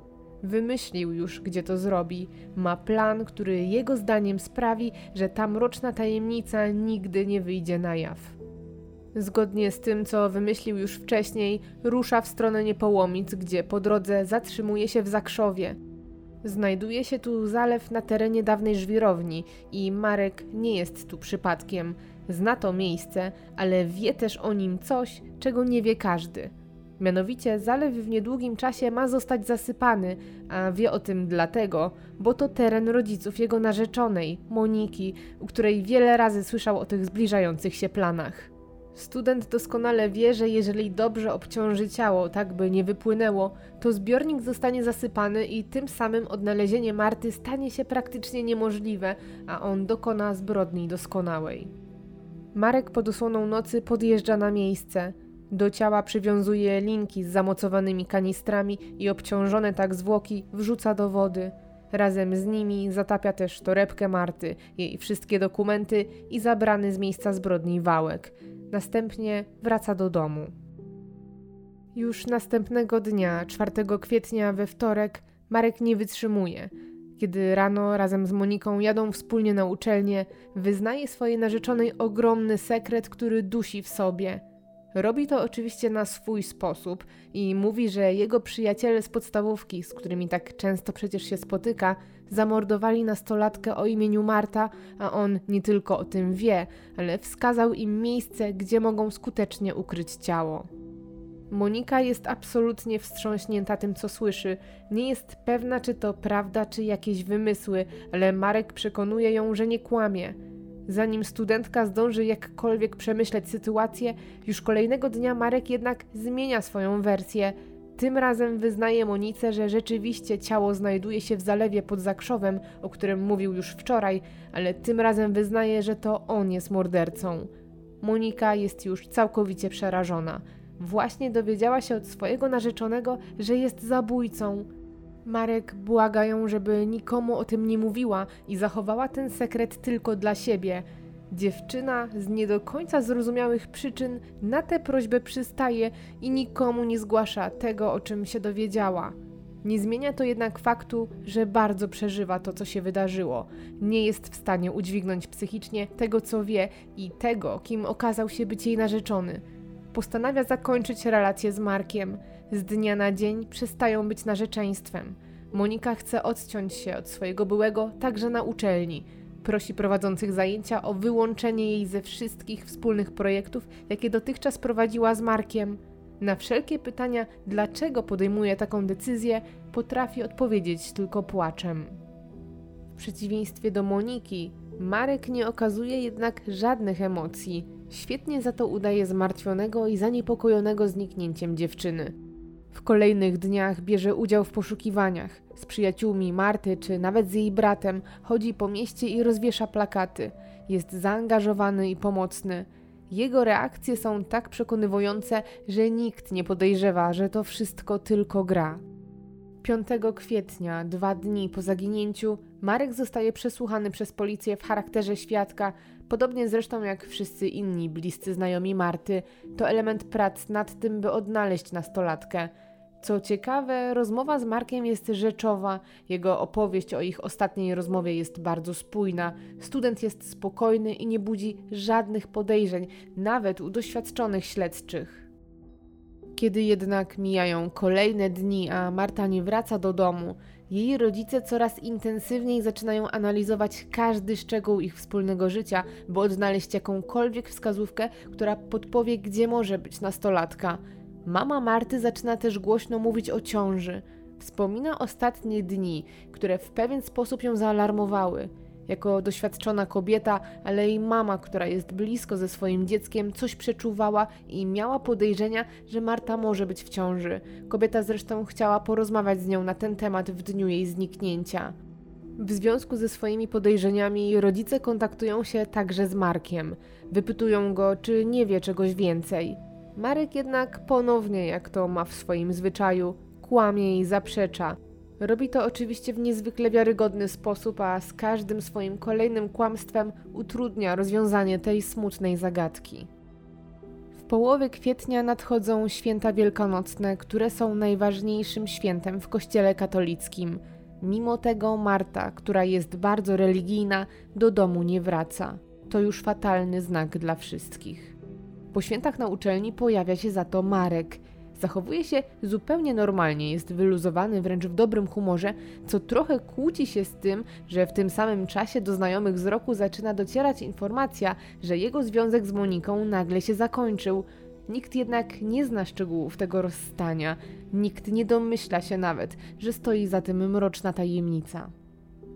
Wymyślił już, gdzie to zrobi. Ma plan, który jego zdaniem sprawi, że ta mroczna tajemnica nigdy nie wyjdzie na jaw. Zgodnie z tym, co wymyślił już wcześniej, rusza w stronę Niepołomic, gdzie po drodze zatrzymuje się w Zakrzowie. Znajduje się tu zalew na terenie dawnej żwirowni i Marek nie jest tu przypadkiem. Zna to miejsce, ale wie też o nim coś, czego nie wie każdy – Mianowicie zalew w niedługim czasie ma zostać zasypany, a wie o tym dlatego, bo to teren rodziców jego narzeczonej, Moniki, u której wiele razy słyszał o tych zbliżających się planach. Student doskonale wie, że jeżeli dobrze obciąży ciało, tak by nie wypłynęło, to zbiornik zostanie zasypany i tym samym odnalezienie Marty stanie się praktycznie niemożliwe, a on dokona zbrodni doskonałej. Marek pod osłoną nocy podjeżdża na miejsce – do ciała przywiązuje linki z zamocowanymi kanistrami i obciążone tak zwłoki wrzuca do wody. Razem z nimi zatapia też torebkę Marty, jej wszystkie dokumenty i zabrany z miejsca zbrodni wałek. Następnie wraca do domu. Już następnego dnia, 4 kwietnia we wtorek, Marek nie wytrzymuje. Kiedy rano razem z Moniką jadą wspólnie na uczelnię, wyznaje swojej narzeczonej ogromny sekret, który dusi w sobie – Robi to oczywiście na swój sposób i mówi, że jego przyjaciele z podstawówki, z którymi tak często przecież się spotyka, zamordowali nastolatkę o imieniu Marta, a on nie tylko o tym wie, ale wskazał im miejsce, gdzie mogą skutecznie ukryć ciało. Monika jest absolutnie wstrząśnięta tym, co słyszy. Nie jest pewna, czy to prawda, czy jakieś wymysły, ale Marek przekonuje ją, że nie kłamie. Zanim studentka zdąży jakkolwiek przemyśleć sytuację, już kolejnego dnia Marek jednak zmienia swoją wersję. Tym razem wyznaje Monice, że rzeczywiście ciało znajduje się w zalewie pod Zakrzowem, o którym mówił już wczoraj, ale tym razem wyznaje, że to on jest mordercą. Monika jest już całkowicie przerażona. Właśnie dowiedziała się od swojego narzeczonego, że jest zabójcą. Marek błaga ją, żeby nikomu o tym nie mówiła i zachowała ten sekret tylko dla siebie. Dziewczyna z nie do końca zrozumiałych przyczyn na tę prośbę przystaje i nikomu nie zgłasza tego, o czym się dowiedziała. Nie zmienia to jednak faktu, że bardzo przeżywa to, co się wydarzyło. Nie jest w stanie udźwignąć psychicznie tego, co wie i tego, kim okazał się być jej narzeczony. Postanawia zakończyć relację z Markiem. Z dnia na dzień przestają być narzeczeństwem. Monika chce odciąć się od swojego byłego także na uczelni. Prosi prowadzących zajęcia o wyłączenie jej ze wszystkich wspólnych projektów, jakie dotychczas prowadziła z Markiem. Na wszelkie pytania, dlaczego podejmuje taką decyzję, potrafi odpowiedzieć tylko płaczem. W przeciwieństwie do Moniki, Marek nie okazuje jednak żadnych emocji. Świetnie za to udaje zmartwionego i zaniepokojonego zniknięciem dziewczyny. W kolejnych dniach bierze udział w poszukiwaniach. Z przyjaciółmi Marty czy nawet z jej bratem chodzi po mieście i rozwiesza plakaty. Jest zaangażowany i pomocny. Jego reakcje są tak przekonywujące, że nikt nie podejrzewa, że to wszystko tylko gra. 5 kwietnia, dwa dni po zaginięciu, Marek zostaje przesłuchany przez policję w charakterze świadka, podobnie zresztą jak wszyscy inni bliscy znajomi Marty. To element prac nad tym, by odnaleźć nastolatkę. Co ciekawe, rozmowa z Markiem jest rzeczowa, jego opowieść o ich ostatniej rozmowie jest bardzo spójna. Student jest spokojny i nie budzi żadnych podejrzeń, nawet u doświadczonych śledczych. Kiedy jednak mijają kolejne dni, a Marta nie wraca do domu, jej rodzice coraz intensywniej zaczynają analizować każdy szczegół ich wspólnego życia, by odnaleźć jakąkolwiek wskazówkę, która podpowie, gdzie może być nastolatka. Mama Marty zaczyna też głośno mówić o ciąży. Wspomina ostatnie dni, które w pewien sposób ją zaalarmowały. Jako doświadczona kobieta, ale jej mama, która jest blisko ze swoim dzieckiem, coś przeczuwała i miała podejrzenia, że Marta może być w ciąży. Kobieta zresztą chciała porozmawiać z nią na ten temat w dniu jej zniknięcia. W związku ze swoimi podejrzeniami rodzice kontaktują się także z Markiem. Wypytują go, czy nie wie czegoś więcej. Marek jednak ponownie, jak to ma w swoim zwyczaju, kłamie i zaprzecza. Robi to oczywiście w niezwykle wiarygodny sposób, a z każdym swoim kolejnym kłamstwem utrudnia rozwiązanie tej smutnej zagadki. W połowie kwietnia nadchodzą święta wielkanocne, które są najważniejszym świętem w Kościele katolickim. Mimo tego Marta, która jest bardzo religijna, do domu nie wraca. To już fatalny znak dla wszystkich. Po świętach na uczelni pojawia się za to Marek. Zachowuje się zupełnie normalnie, jest wyluzowany, wręcz w dobrym humorze, co trochę kłóci się z tym, że w tym samym czasie do znajomych z roku zaczyna docierać informacja, że jego związek z Moniką nagle się zakończył. Nikt jednak nie zna szczegółów tego rozstania, nikt nie domyśla się nawet, że stoi za tym mroczna tajemnica.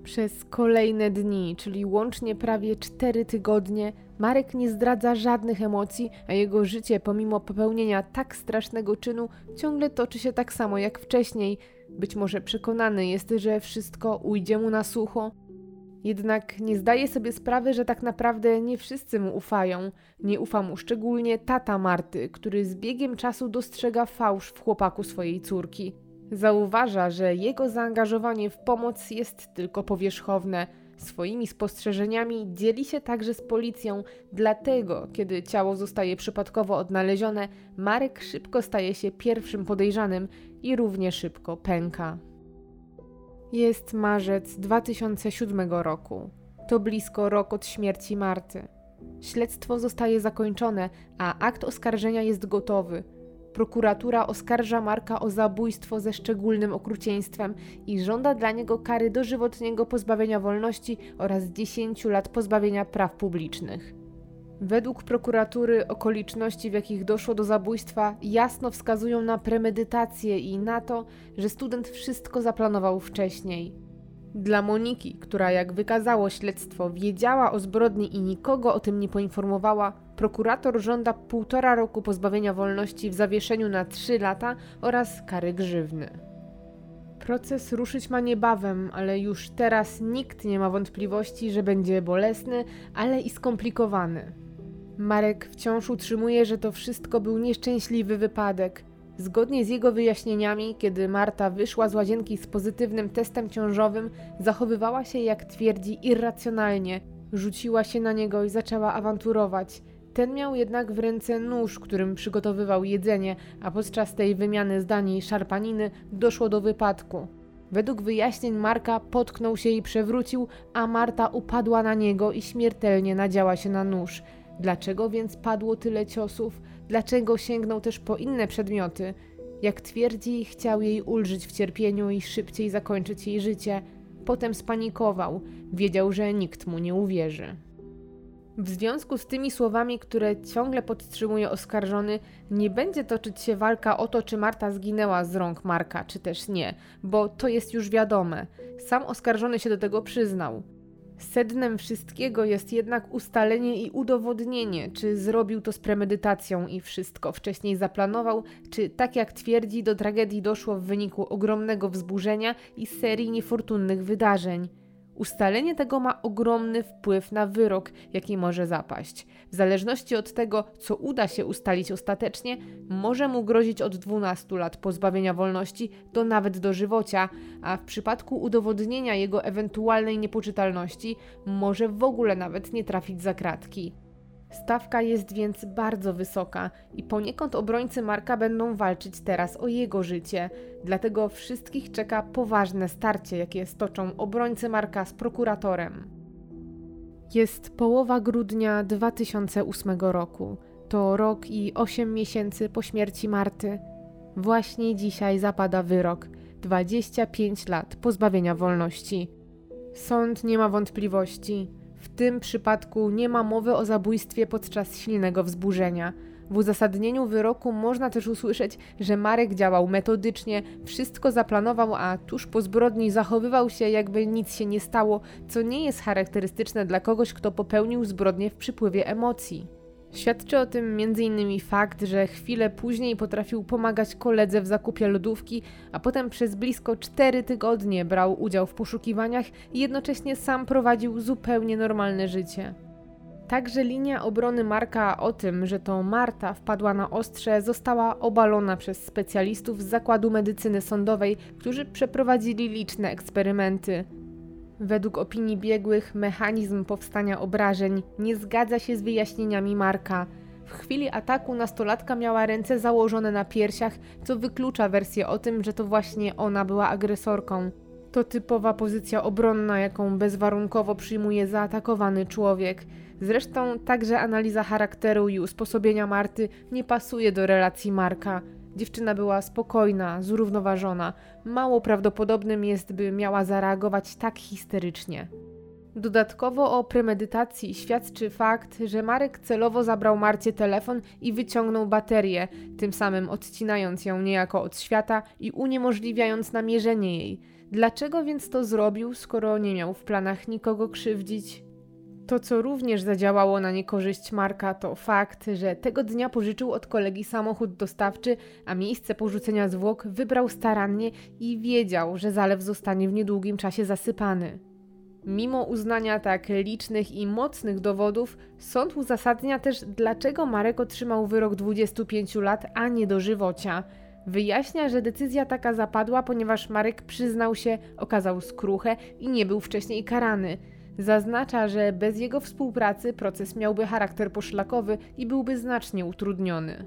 Przez kolejne dni, czyli łącznie prawie cztery tygodnie, Marek nie zdradza żadnych emocji, a jego życie, pomimo popełnienia tak strasznego czynu, ciągle toczy się tak samo jak wcześniej. Być może przekonany jest, że wszystko ujdzie mu na sucho. Jednak nie zdaje sobie sprawy, że tak naprawdę nie wszyscy mu ufają. Nie ufa mu szczególnie tata Marty, który z biegiem czasu dostrzega fałsz w chłopaku swojej córki. Zauważa, że jego zaangażowanie w pomoc jest tylko powierzchowne. Swoimi spostrzeżeniami dzieli się także z policją, dlatego, kiedy ciało zostaje przypadkowo odnalezione, Marek szybko staje się pierwszym podejrzanym i równie szybko pęka. Jest marzec 2007 roku. To blisko rok od śmierci Marty. Śledztwo zostaje zakończone, a akt oskarżenia jest gotowy. Prokuratura oskarża Marka o zabójstwo ze szczególnym okrucieństwem i żąda dla niego kary dożywotniego pozbawienia wolności oraz 10 lat pozbawienia praw publicznych. Według prokuratury okoliczności, w jakich doszło do zabójstwa, jasno wskazują na premedytację i na to, że student wszystko zaplanował wcześniej. Dla Moniki, która jak wykazało śledztwo wiedziała o zbrodni i nikogo o tym nie poinformowała, prokurator żąda półtora roku pozbawienia wolności w zawieszeniu na trzy lata oraz kary grzywny. Proces ruszyć ma niebawem, ale już teraz nikt nie ma wątpliwości, że będzie bolesny, ale i skomplikowany. Marek wciąż utrzymuje, że to wszystko był nieszczęśliwy wypadek – Zgodnie z jego wyjaśnieniami, kiedy Marta wyszła z łazienki z pozytywnym testem ciążowym, zachowywała się, jak twierdzi, irracjonalnie. Rzuciła się na niego i zaczęła awanturować. Ten miał jednak w ręce nóż, którym przygotowywał jedzenie, a podczas tej wymiany zdań i szarpaniny doszło do wypadku. Według wyjaśnień Marka potknął się i przewrócił, a Marta upadła na niego i śmiertelnie nadziała się na nóż. Dlaczego więc padło tyle ciosów? Dlaczego sięgnął też po inne przedmioty? Jak twierdzi, chciał jej ulżyć w cierpieniu i szybciej zakończyć jej życie. Potem spanikował, wiedział, że nikt mu nie uwierzy. W związku z tymi słowami, które ciągle podtrzymuje oskarżony, nie będzie toczyć się walka o to, czy Marta zginęła z rąk Marka, czy też nie, bo to jest już wiadome. Sam oskarżony się do tego przyznał. Sednem wszystkiego jest jednak ustalenie i udowodnienie, czy zrobił to z premedytacją i wszystko wcześniej zaplanował, czy tak jak twierdzi, do tragedii doszło w wyniku ogromnego wzburzenia i serii niefortunnych wydarzeń. Ustalenie tego ma ogromny wpływ na wyrok, jaki może zapaść. W zależności od tego, co uda się ustalić ostatecznie, może mu grozić od 12 lat pozbawienia wolności do nawet dożywocia, a w przypadku udowodnienia jego ewentualnej niepoczytalności może w ogóle nawet nie trafić za kratki. Stawka jest więc bardzo wysoka i poniekąd obrońcy Marka będą walczyć teraz o jego życie. Dlatego wszystkich czeka poważne starcie, jakie stoczą obrońcy Marka z prokuratorem. Jest połowa grudnia 2008 roku. To rok i 8 miesięcy po śmierci Marty. Właśnie dzisiaj zapada wyrok 25 lat pozbawienia wolności. Sąd nie ma wątpliwości. W tym przypadku nie ma mowy o zabójstwie podczas silnego wzburzenia. W uzasadnieniu wyroku można też usłyszeć, że Marek działał metodycznie, wszystko zaplanował, a tuż po zbrodni zachowywał się, jakby nic się nie stało, co nie jest charakterystyczne dla kogoś, kto popełnił zbrodnię w przypływie emocji. Świadczy o tym m.in. fakt, że chwilę później potrafił pomagać koledze w zakupie lodówki, a potem przez blisko 4 tygodnie brał udział w poszukiwaniach i jednocześnie sam prowadził zupełnie normalne życie. Także linia obrony Marka o tym, że to Marta wpadła na ostrze, została obalona przez specjalistów z Zakładu Medycyny Sądowej, którzy przeprowadzili liczne eksperymenty. Według opinii biegłych, mechanizm powstania obrażeń nie zgadza się z wyjaśnieniami Marka. W chwili ataku nastolatka miała ręce założone na piersiach, co wyklucza wersję o tym, że to właśnie ona była agresorką. To typowa pozycja obronna, jaką bezwarunkowo przyjmuje zaatakowany człowiek. Zresztą także analiza charakteru i usposobienia Marty nie pasuje do relacji Marka. Dziewczyna była spokojna, zrównoważona. Mało prawdopodobnym jest, by miała zareagować tak histerycznie. Dodatkowo o premedytacji świadczy fakt, że Marek celowo zabrał Marcie telefon i wyciągnął baterię, tym samym odcinając ją niejako od świata i uniemożliwiając namierzenie jej. Dlaczego więc to zrobił, skoro nie miał w planach nikogo krzywdzić? To, co również zadziałało na niekorzyść Marka, to fakt, że tego dnia pożyczył od kolegi samochód dostawczy, a miejsce porzucenia zwłok wybrał starannie i wiedział, że zalew zostanie w niedługim czasie zasypany. Mimo uznania tak licznych i mocnych dowodów, sąd uzasadnia też, dlaczego Marek otrzymał wyrok 25 lat, a nie dożywocia. Wyjaśnia, że decyzja taka zapadła, ponieważ Marek przyznał się, okazał skruchę i nie był wcześniej karany. Zaznacza, że bez jego współpracy proces miałby charakter poszlakowy i byłby znacznie utrudniony.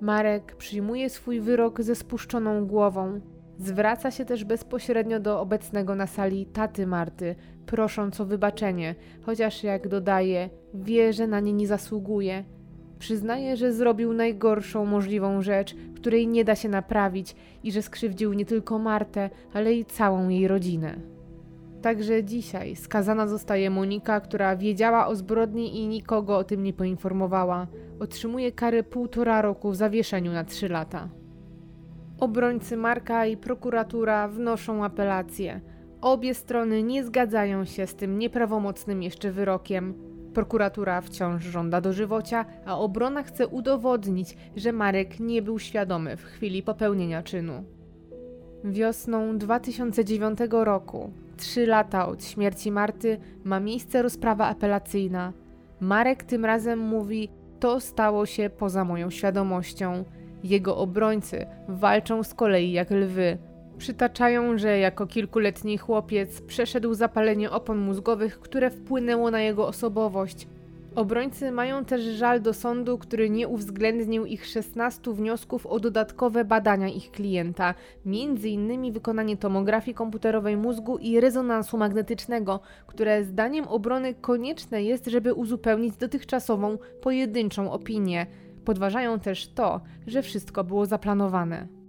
Marek przyjmuje swój wyrok ze spuszczoną głową. Zwraca się też bezpośrednio do obecnego na sali taty Marty, prosząc o wybaczenie, chociaż jak dodaje, wie, że na nie nie zasługuje. Przyznaje, że zrobił najgorszą możliwą rzecz, której nie da się naprawić i że skrzywdził nie tylko Martę, ale i całą jej rodzinę. Także dzisiaj skazana zostaje Monika, która wiedziała o zbrodni i nikogo o tym nie poinformowała. Otrzymuje karę półtora roku w zawieszeniu na trzy lata. Obrońcy Marka i prokuratura wnoszą apelację. Obie strony nie zgadzają się z tym nieprawomocnym jeszcze wyrokiem. Prokuratura wciąż żąda dożywocia, a obrona chce udowodnić, że Marek nie był świadomy w chwili popełnienia czynu. Wiosną 2009 roku trzy lata od śmierci Marty ma miejsce rozprawa apelacyjna. Marek tym razem mówi: To stało się poza moją świadomością. Jego obrońcy walczą z kolei jak lwy. Przytaczają, że jako kilkuletni chłopiec przeszedł zapalenie opon mózgowych, które wpłynęło na jego osobowość. Obrońcy mają też żal do sądu, który nie uwzględnił ich 16 wniosków o dodatkowe badania ich klienta, m.in. wykonanie tomografii komputerowej mózgu i rezonansu magnetycznego, które zdaniem obrony konieczne jest, żeby uzupełnić dotychczasową pojedynczą opinię. Podważają też to, że wszystko było zaplanowane.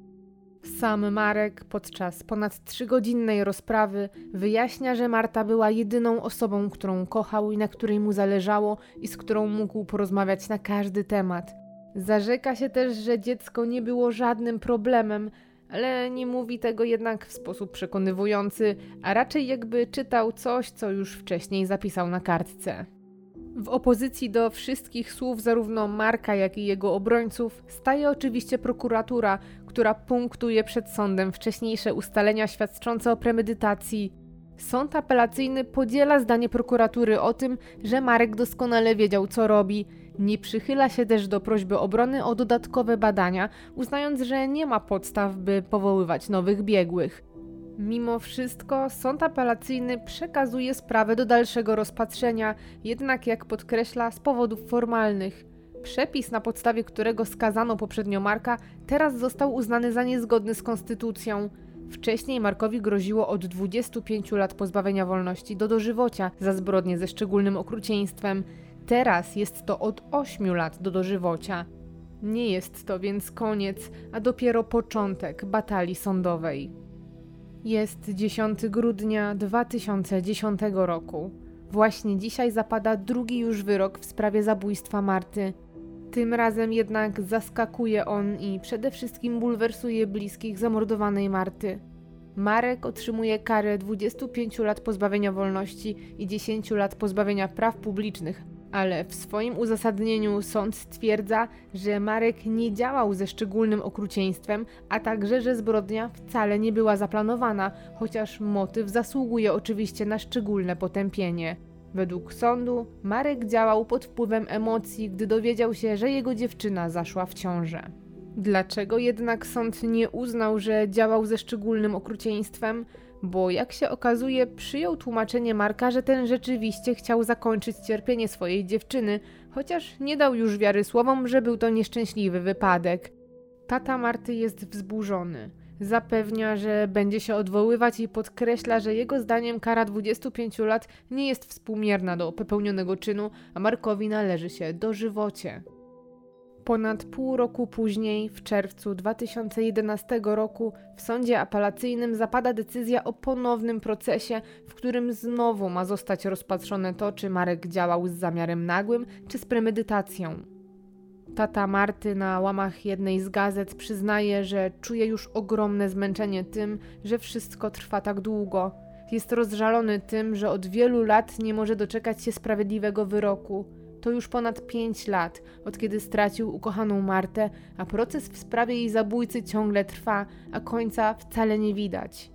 Sam Marek podczas ponad trzygodzinnej rozprawy wyjaśnia, że Marta była jedyną osobą, którą kochał i na której mu zależało i z którą mógł porozmawiać na każdy temat. Zarzeka się też, że dziecko nie było żadnym problemem, ale nie mówi tego jednak w sposób przekonywujący, a raczej jakby czytał coś, co już wcześniej zapisał na kartce. W opozycji do wszystkich słów zarówno Marka, jak i jego obrońców staje oczywiście prokuratura, która punktuje przed sądem wcześniejsze ustalenia świadczące o premedytacji. Sąd apelacyjny podziela zdanie prokuratury o tym, że Marek doskonale wiedział, co robi. Nie przychyla się też do prośby obrony o dodatkowe badania, uznając, że nie ma podstaw, by powoływać nowych biegłych. Mimo wszystko sąd apelacyjny przekazuje sprawę do dalszego rozpatrzenia, jednak jak podkreśla, z powodów formalnych. Przepis, na podstawie którego skazano poprzednio Marka, teraz został uznany za niezgodny z konstytucją. Wcześniej Markowi groziło od 25 lat pozbawienia wolności do dożywocia za zbrodnie ze szczególnym okrucieństwem. Teraz jest to od 8 lat do dożywocia. Nie jest to więc koniec, a dopiero początek batalii sądowej. Jest 10 grudnia 2010 roku. Właśnie dzisiaj zapada drugi już wyrok w sprawie zabójstwa Marty. Tym razem jednak zaskakuje on i przede wszystkim bulwersuje bliskich zamordowanej Marty. Marek otrzymuje karę 25 lat pozbawienia wolności i 10 lat pozbawienia praw publicznych, ale w swoim uzasadnieniu sąd stwierdza, że Marek nie działał ze szczególnym okrucieństwem, a także, że zbrodnia wcale nie była zaplanowana, chociaż motyw zasługuje oczywiście na szczególne potępienie. Według sądu Marek działał pod wpływem emocji, gdy dowiedział się, że jego dziewczyna zaszła w ciążę. Dlaczego jednak sąd nie uznał, że działał ze szczególnym okrucieństwem? Bo jak się okazuje, przyjął tłumaczenie Marka, że ten rzeczywiście chciał zakończyć cierpienie swojej dziewczyny, chociaż nie dał już wiary słowom, że był to nieszczęśliwy wypadek. Tata Marty jest wzburzony. Zapewnia, że będzie się odwoływać i podkreśla, że jego zdaniem kara 25 lat nie jest współmierna do popełnionego czynu, a Markowi należy się dożywocie. Ponad pół roku później, w czerwcu 2011 roku, w sądzie apelacyjnym zapada decyzja o ponownym procesie, w którym znowu ma zostać rozpatrzone to, czy Marek działał z zamiarem nagłym, czy z premedytacją. Tata Marty na łamach jednej z gazet przyznaje, że czuje już ogromne zmęczenie tym, że wszystko trwa tak długo. Jest rozżalony tym, że od wielu lat nie może doczekać się sprawiedliwego wyroku. To już ponad 5 lat, od kiedy stracił ukochaną Martę, a proces w sprawie jej zabójcy ciągle trwa, a końca wcale nie widać.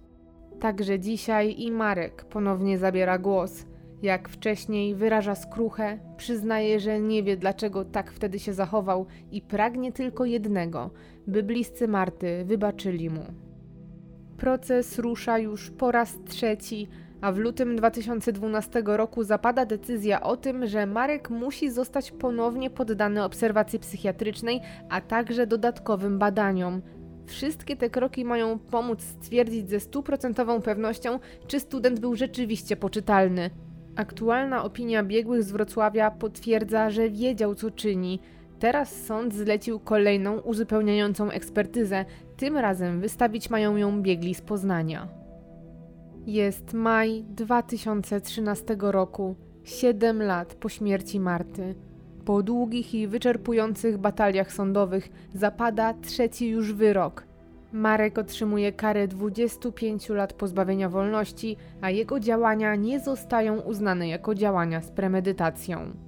Także dzisiaj i Marek ponownie zabiera głos. Jak wcześniej wyraża skruchę, przyznaje, że nie wie dlaczego tak wtedy się zachował i pragnie tylko jednego, by bliscy Marty wybaczyli mu. Proces rusza już po raz trzeci, a w lutym 2012 roku zapada decyzja o tym, że Marek musi zostać ponownie poddany obserwacji psychiatrycznej, a także dodatkowym badaniom. Wszystkie te kroki mają pomóc stwierdzić ze stuprocentową pewnością, czy student był rzeczywiście poczytalny. Aktualna opinia biegłych z Wrocławia potwierdza, że wiedział co czyni. Teraz sąd zlecił kolejną uzupełniającą ekspertyzę. Tym razem wystawić mają ją biegli z Poznania. Jest maj 2013 roku, 7 lat po śmierci Marty. Po długich i wyczerpujących bataliach sądowych zapada trzeci już wyrok. Marek otrzymuje karę 25 lat pozbawienia wolności, a jego działania nie zostają uznane jako działania z premedytacją.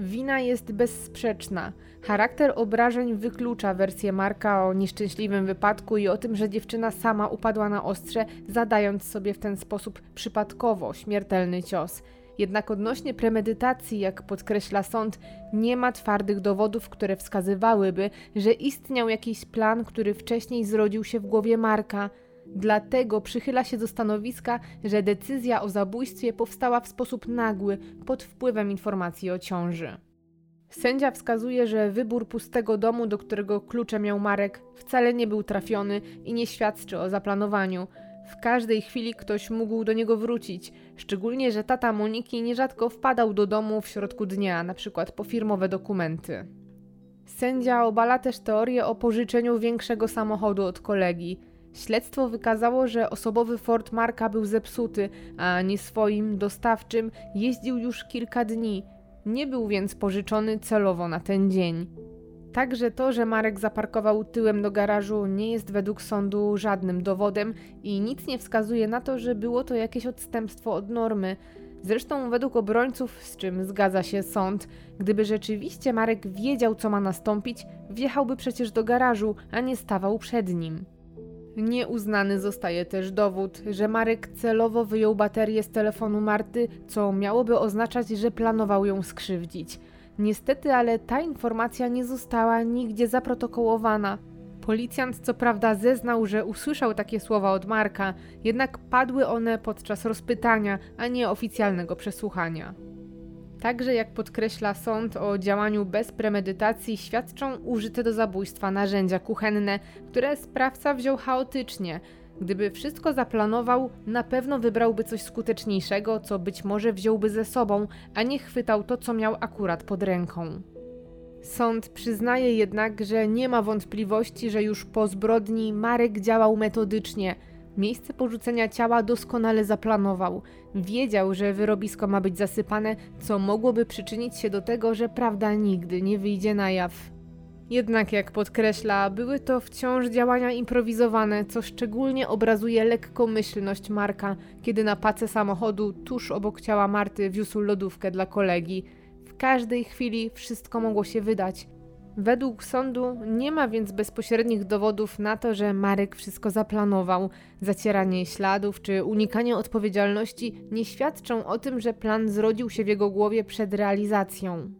Wina jest bezsprzeczna. Charakter obrażeń wyklucza wersję Marka o nieszczęśliwym wypadku i o tym, że dziewczyna sama upadła na ostrze, zadając sobie w ten sposób przypadkowo śmiertelny cios. Jednak odnośnie premedytacji, jak podkreśla sąd, nie ma twardych dowodów, które wskazywałyby, że istniał jakiś plan, który wcześniej zrodził się w głowie Marka. Dlatego przychyla się do stanowiska, że decyzja o zabójstwie powstała w sposób nagły, pod wpływem informacji o ciąży. Sędzia wskazuje, że wybór pustego domu, do którego klucze miał Marek, wcale nie był trafiony i nie świadczy o zaplanowaniu. W każdej chwili ktoś mógł do niego wrócić, szczególnie, że tata Moniki nierzadko wpadał do domu w środku dnia, przykład po firmowe dokumenty. Sędzia obala też teorię o pożyczeniu większego samochodu od kolegi. Śledztwo wykazało, że osobowy Ford Marka był zepsuty, a nie swoim dostawczym jeździł już kilka dni. Nie był więc pożyczony celowo na ten dzień. Także to, że Marek zaparkował tyłem do garażu, nie jest według sądu żadnym dowodem i nic nie wskazuje na to, że było to jakieś odstępstwo od normy. Zresztą, według obrońców, z czym zgadza się sąd, gdyby rzeczywiście Marek wiedział, co ma nastąpić, wjechałby przecież do garażu, a nie stawał przed nim. Nieuznany zostaje też dowód, że Marek celowo wyjął baterię z telefonu Marty, co miałoby oznaczać, że planował ją skrzywdzić. Niestety, ale ta informacja nie została nigdzie zaprotokołowana. Policjant co prawda zeznał, że usłyszał takie słowa od Marka, jednak padły one podczas rozpytania, a nie oficjalnego przesłuchania. Także, jak podkreśla sąd, o działaniu bez premedytacji świadczą użyte do zabójstwa narzędzia kuchenne, które sprawca wziął chaotycznie. Gdyby wszystko zaplanował, na pewno wybrałby coś skuteczniejszego, co być może wziąłby ze sobą, a nie chwytał to, co miał akurat pod ręką. Sąd przyznaje jednak, że nie ma wątpliwości, że już po zbrodni Marek działał metodycznie. Miejsce porzucenia ciała doskonale zaplanował. Wiedział, że wyrobisko ma być zasypane, co mogłoby przyczynić się do tego, że prawda nigdy nie wyjdzie na jaw. Jednak, jak podkreśla, były to wciąż działania improwizowane, co szczególnie obrazuje lekkomyślność Marka, kiedy na pace samochodu tuż obok ciała Marty wiózł lodówkę dla kolegi. W każdej chwili wszystko mogło się wydać. Według sądu nie ma więc bezpośrednich dowodów na to, że Marek wszystko zaplanował. Zacieranie śladów czy unikanie odpowiedzialności nie świadczą o tym, że plan zrodził się w jego głowie przed realizacją.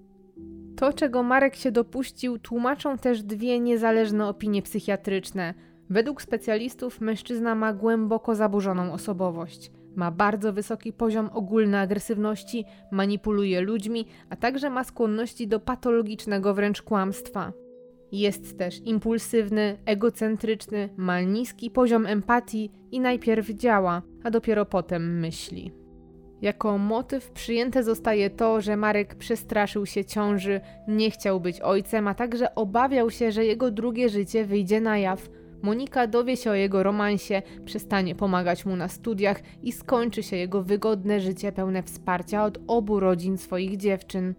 To, czego Marek się dopuścił, tłumaczą też dwie niezależne opinie psychiatryczne. Według specjalistów mężczyzna ma głęboko zaburzoną osobowość. Ma bardzo wysoki poziom ogólnej agresywności, manipuluje ludźmi, a także ma skłonności do patologicznego wręcz kłamstwa. Jest też impulsywny, egocentryczny, ma niski poziom empatii i najpierw działa, a dopiero potem myśli. Jako motyw przyjęte zostaje to, że Marek przestraszył się ciąży, nie chciał być ojcem, a także obawiał się, że jego drugie życie wyjdzie na jaw. Monika dowie się o jego romansie, przestanie pomagać mu na studiach i skończy się jego wygodne życie pełne wsparcia od obu rodzin swoich dziewczyn.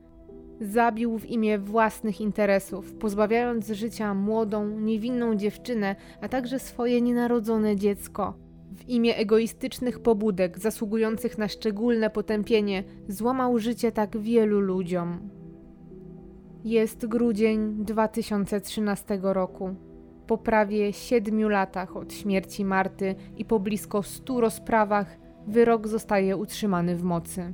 Zabił w imię własnych interesów, pozbawiając życia młodą, niewinną dziewczynę, a także swoje nienarodzone dziecko. W imię egoistycznych pobudek zasługujących na szczególne potępienie złamał życie tak wielu ludziom. Jest grudzień 2013 roku. Po prawie siedmiu latach od śmierci Marty i po blisko stu rozprawach wyrok zostaje utrzymany w mocy.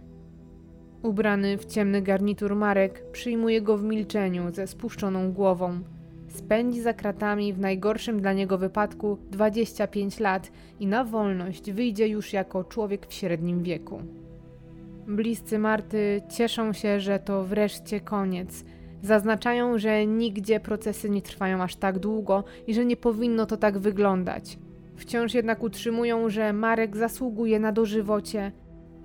Ubrany w ciemny garnitur Marek przyjmuje go w milczeniu ze spuszczoną głową. Spędzi za kratami w najgorszym dla niego wypadku 25 lat i na wolność wyjdzie już jako człowiek w średnim wieku. Bliscy Marty cieszą się, że to wreszcie koniec – Zaznaczają, że nigdzie procesy nie trwają aż tak długo i że nie powinno to tak wyglądać. Wciąż jednak utrzymują, że Marek zasługuje na dożywocie.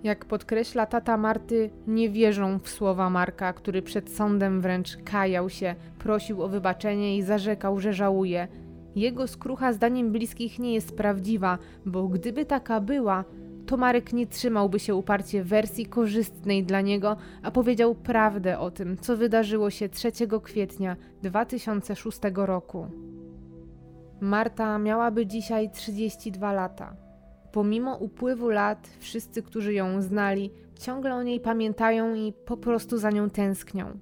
Jak podkreśla tata Marty, nie wierzą w słowa Marka, który przed sądem wręcz kajał się, prosił o wybaczenie i zarzekał, że żałuje. Jego skrucha zdaniem bliskich nie jest prawdziwa, bo gdyby taka była, to Marek nie trzymałby się uparcie wersji korzystnej dla niego, a powiedział prawdę o tym, co wydarzyło się 3 kwietnia 2006 roku. Marta miałaby dzisiaj 32 lata. Pomimo upływu lat, wszyscy, którzy ją znali, ciągle o niej pamiętają i po prostu za nią tęsknią.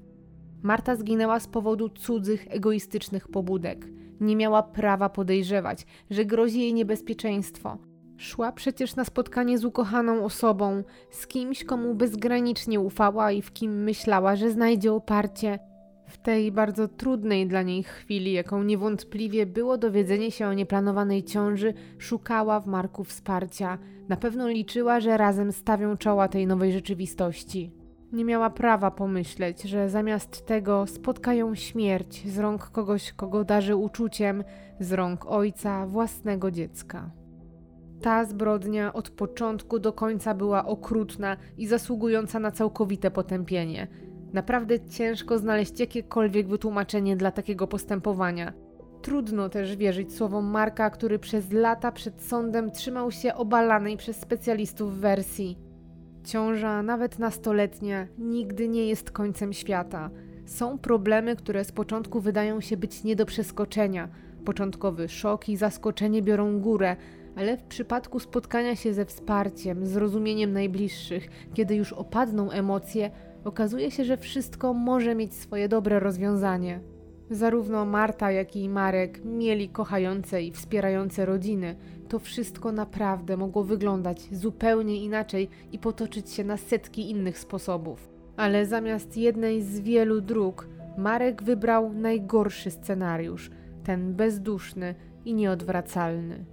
Marta zginęła z powodu cudzych, egoistycznych pobudek. Nie miała prawa podejrzewać, że grozi jej niebezpieczeństwo, Szła przecież na spotkanie z ukochaną osobą, z kimś, komu bezgranicznie ufała i w kim myślała, że znajdzie oparcie. W tej bardzo trudnej dla niej chwili, jaką niewątpliwie było dowiedzenie się o nieplanowanej ciąży, szukała w Marku wsparcia. Na pewno liczyła, że razem stawią czoła tej nowej rzeczywistości. Nie miała prawa pomyśleć, że zamiast tego spotkają śmierć z rąk kogoś, kogo darzy uczuciem, z rąk ojca własnego dziecka. Ta zbrodnia od początku do końca była okrutna i zasługująca na całkowite potępienie. Naprawdę ciężko znaleźć jakiekolwiek wytłumaczenie dla takiego postępowania. Trudno też wierzyć słowom Marka, który przez lata przed sądem trzymał się obalanej przez specjalistów wersji. Ciąża, nawet nastoletnia, nigdy nie jest końcem świata. Są problemy, które z początku wydają się być nie do przeskoczenia. Początkowy szok i zaskoczenie biorą górę, ale w przypadku spotkania się ze wsparciem, zrozumieniem najbliższych, kiedy już opadną emocje, okazuje się, że wszystko może mieć swoje dobre rozwiązanie. Zarówno Marta, jak i Marek mieli kochające i wspierające rodziny. To wszystko naprawdę mogło wyglądać zupełnie inaczej i potoczyć się na setki innych sposobów. Ale zamiast jednej z wielu dróg, Marek wybrał najgorszy scenariusz ten bezduszny i nieodwracalny.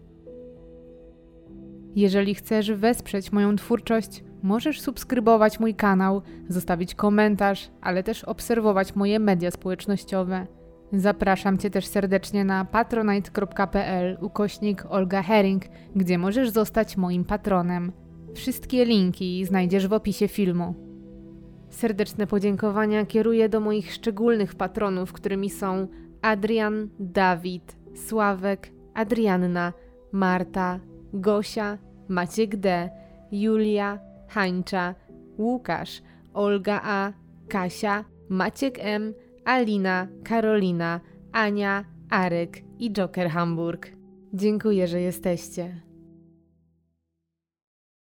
Jeżeli chcesz wesprzeć moją twórczość, możesz subskrybować mój kanał, zostawić komentarz, ale też obserwować moje media społecznościowe. Zapraszam Cię też serdecznie na patronite.pl ukośnik Olga Herring, gdzie możesz zostać moim patronem. Wszystkie linki znajdziesz w opisie filmu. Serdeczne podziękowania kieruję do moich szczególnych patronów, którymi są Adrian, Dawid, Sławek, Adrianna, Marta, Gosia, Maciek D, Julia, Hańcza, Łukasz, Olga A, Kasia, Maciek M, Alina, Karolina, Ania, Arek i Joker Hamburg. Dziękuję, że jesteście.